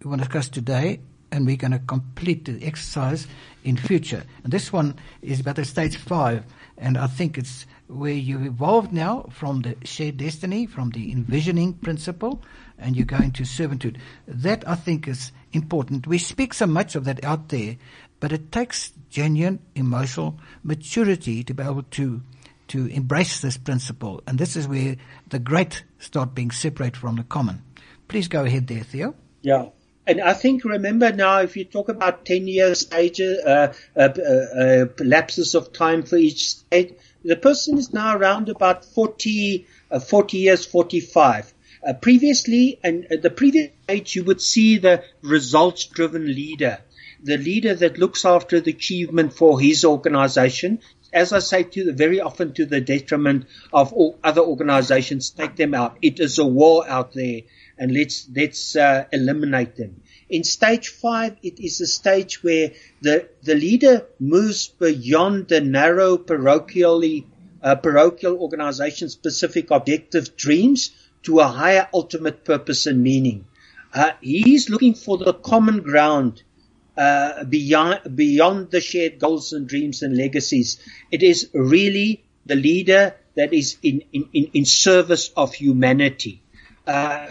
Speaker 2: we want to discuss today, and we're going to complete the exercise in future. And this one is about the stage five, and I think it's where you've evolved now from the shared destiny, from the envisioning principle, and you go into servitude. That I think is important. We speak so much of that out there, but it takes genuine emotional maturity to be able to to embrace this principle. And this is where the great start being separated from the common. Please go ahead there, Theo.
Speaker 3: Yeah. And I think, remember now, if you talk about 10 year stages, uh, uh, uh, lapses of time for each stage, the person is now around about 40, uh, 40 years, 45. Uh, previously, and the previous age, you would see the results driven leader the leader that looks after the achievement for his organization. as I say, to the, very often to the detriment of all other organizations. Take them out. It is a war out there, and let's let's uh, eliminate them. In stage five, it is a stage where the the leader moves beyond the narrow parochially uh, parochial organization specific objective dreams to a higher ultimate purpose and meaning. Uh, he's looking for the common ground uh, beyond beyond the shared goals and dreams and legacies. It is really the leader that is in in, in service of humanity. Uh,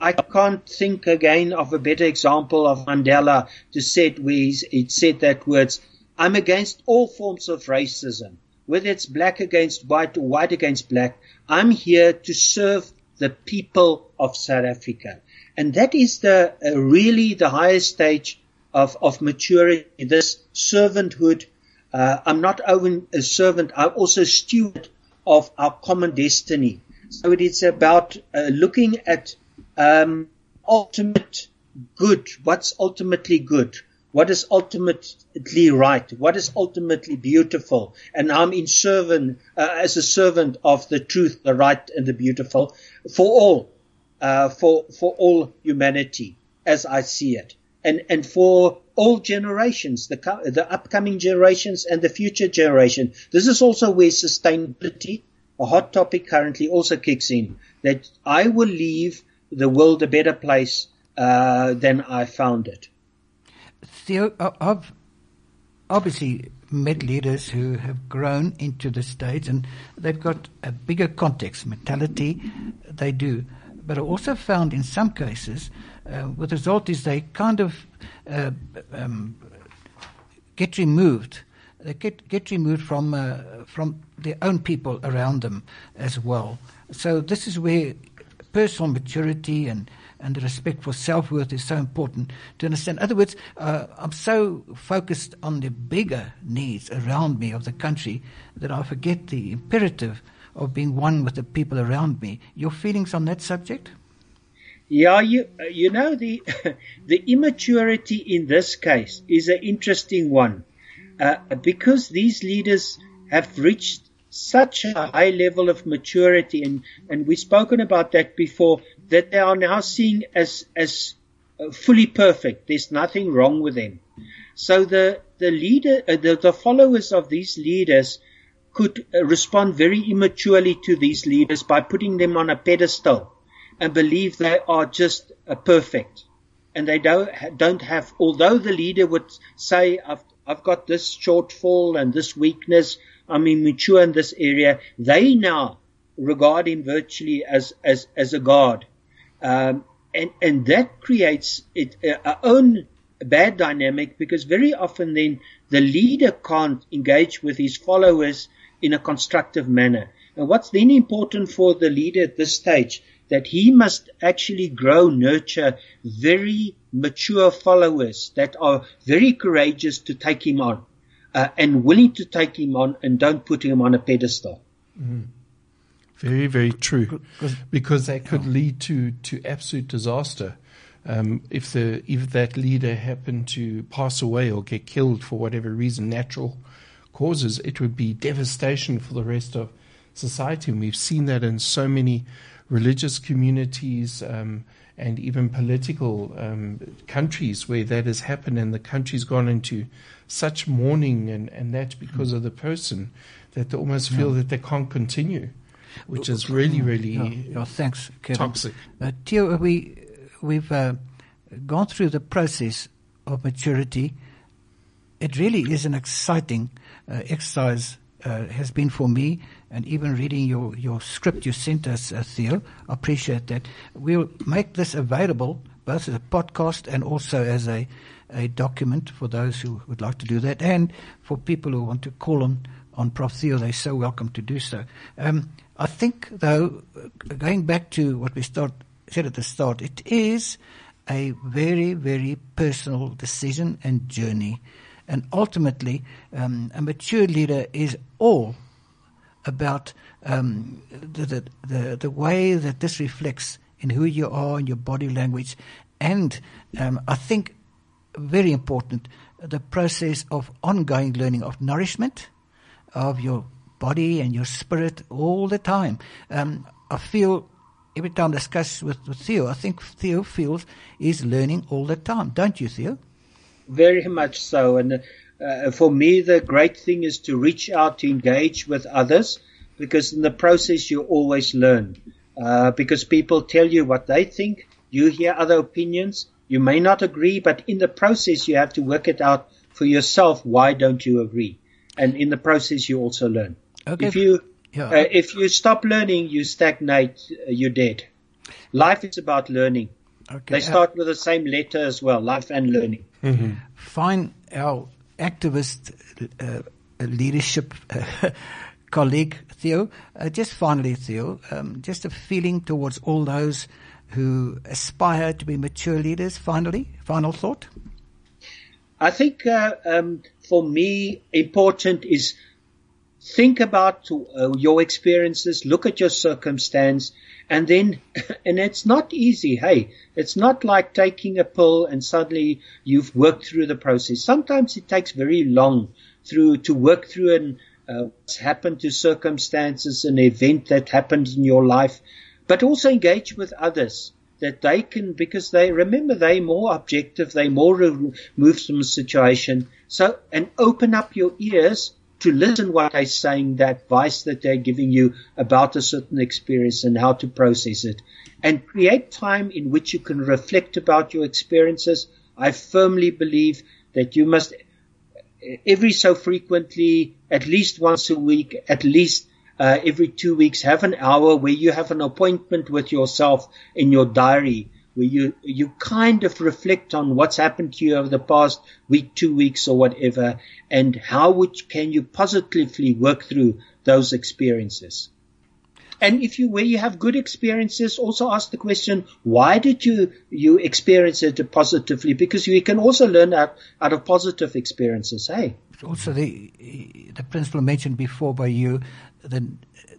Speaker 3: I can't think again of a better example of Mandela to said where it said that words. I'm against all forms of racism, whether it's black against white or white against black. I'm here to serve the people of South Africa, and that is the uh, really the highest stage of, of maturity, this servanthood. Uh, I'm not only a servant, I'm also a steward of our common destiny. So it is about uh, looking at um, ultimate good. What's ultimately good? What is ultimately right? What is ultimately beautiful? And I'm in servant uh, as a servant of the truth, the right, and the beautiful for all, uh, for for all humanity, as I see it and, and for all generations, the, the upcoming generations and the future generation. This is also where sustainability, a hot topic currently, also kicks in. That I will leave the world a better place uh, than I found it.
Speaker 2: Theo, I've obviously met leaders who have grown into the States and they've got a bigger context, mentality, they do. But I also found in some cases uh, the result is they kind of uh, um, get removed. They get get removed from uh, from their own people around them as well. So this is where personal maturity and and the respect for self worth is so important to understand. In other words, uh, I'm so focused on the bigger needs around me of the country that I forget the imperative of being one with the people around me. Your feelings on that subject?
Speaker 3: Yeah, you you know the (laughs) the immaturity in this case is an interesting one uh, because these leaders have reached such a high level of maturity, and and we've spoken about that before that they are now seen as as uh, fully perfect. There's nothing wrong with them. So the the leader, uh, the, the followers of these leaders could uh, respond very immaturely to these leaders by putting them on a pedestal and believe they are just uh, perfect. And they don't, don't have, although the leader would say, I've, I've got this shortfall and this weakness, I'm immature in this area, they now regard him virtually as, as, as a God. Um, and, and that creates it, uh, own bad dynamic because very often then the leader can't engage with his followers in a constructive manner. And what's then important for the leader at this stage that he must actually grow, nurture very mature followers that are very courageous to take him on uh, and willing to take him on and don't put him on a pedestal.
Speaker 4: Mm. Very, very true. Because that could lead to, to absolute disaster. Um, if the if that leader happened to pass away or get killed for whatever reason, natural causes, it would be devastation for the rest of society. And we've seen that in so many religious communities um, and even political um, countries where that has happened and the country's gone into such mourning and, and that because mm. of the person that they almost feel yeah. that they can't continue, which is really, really
Speaker 2: yeah. Yeah. thanks, Kevin.
Speaker 4: toxic.
Speaker 2: Uh, Theo, we, we've uh, gone through the process of maturity. It really is an exciting uh, exercise, uh, has been for me and even reading your, your script you sent us, uh, Theo. I appreciate that. We'll make this available both as a podcast and also as a, a document for those who would like to do that, and for people who want to call on, on Prof. Theo, they're so welcome to do so. Um, I think, though, going back to what we start, said at the start, it is a very, very personal decision and journey. And ultimately, um, a mature leader is all about um, the, the, the, the, way that this reflects in who you are and your body language. And um, I think very important, the process of ongoing learning of nourishment, of your body and your spirit all the time. Um, I feel every time I discuss with, with Theo, I think Theo feels he's learning all the time, don't you, Theo?
Speaker 3: Very much so. And uh, for me, the great thing is to reach out to engage with others because in the process you always learn. Uh, because people tell you what they think, you hear other opinions, you may not agree, but in the process you have to work it out for yourself. Why don't you agree? And in the process you also learn.
Speaker 2: Okay.
Speaker 3: If you
Speaker 2: Yeah.
Speaker 3: uh, if you stop learning, you stagnate. Uh, you're dead. Life is about learning.
Speaker 2: Okay.
Speaker 3: They start with the same letter as well. Life and learning.
Speaker 2: Find our activist uh, leadership uh, (laughs) colleague, Theo. Uh, just finally, Theo, um, just a feeling towards all those who aspire to be mature leaders, finally? Final thought?
Speaker 3: I think uh, um, for me, important is think about uh, your experiences, look at your circumstance, and then, (laughs) and it's not easy. Hey, it's not like taking a pill and suddenly you've worked through the process. Sometimes it takes very long through to work through and uh, what's happened to circumstances, an event that happened in your life, but also engage with others that they can, because they remember they more objective, they more removed from the situation. So, and open up your ears to listen what they're saying, the advice that they're giving you about a certain experience and how to process it and create time in which you can reflect about your experiences. I firmly believe that you must every so frequently, at least once a week, at least uh, every two weeks, have an hour where you have an appointment with yourself in your diary, where you you kind of reflect on what's happened to you over the past week, two weeks, or whatever, and how would, can you positively work through those experiences. And if you, where you have good experiences, also ask the question, why did you, you experience it positively? Because you can also learn out, out of positive experiences, hey?
Speaker 2: Also, the the principle mentioned before by you, the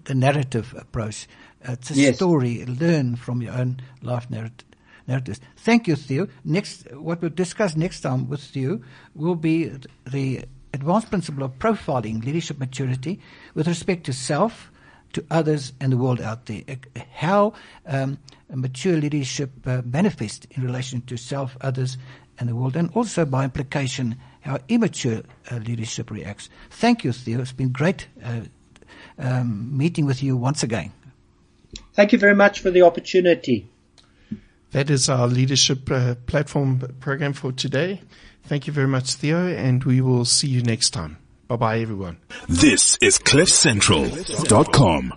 Speaker 2: the narrative approach. It's a
Speaker 3: Yes.
Speaker 2: story. Learn from your own life narrat- narratives. Thank you, Theo. Next, what we'll discuss next time with Theo will be the advanced principle of profiling leadership maturity with respect to self, to others, and the world out there. How um, mature leadership uh, manifests in relation to self, others, and the world, and also by implication how immature uh, leadership reacts. Thank you, Theo. It's been great uh, um, meeting with you once again.
Speaker 3: Thank you very much for the opportunity.
Speaker 4: That is our leadership uh, platform program for today. Thank you very much, Theo, and we will see you next time. Bye bye, everyone.
Speaker 1: This is CliffCentral.com.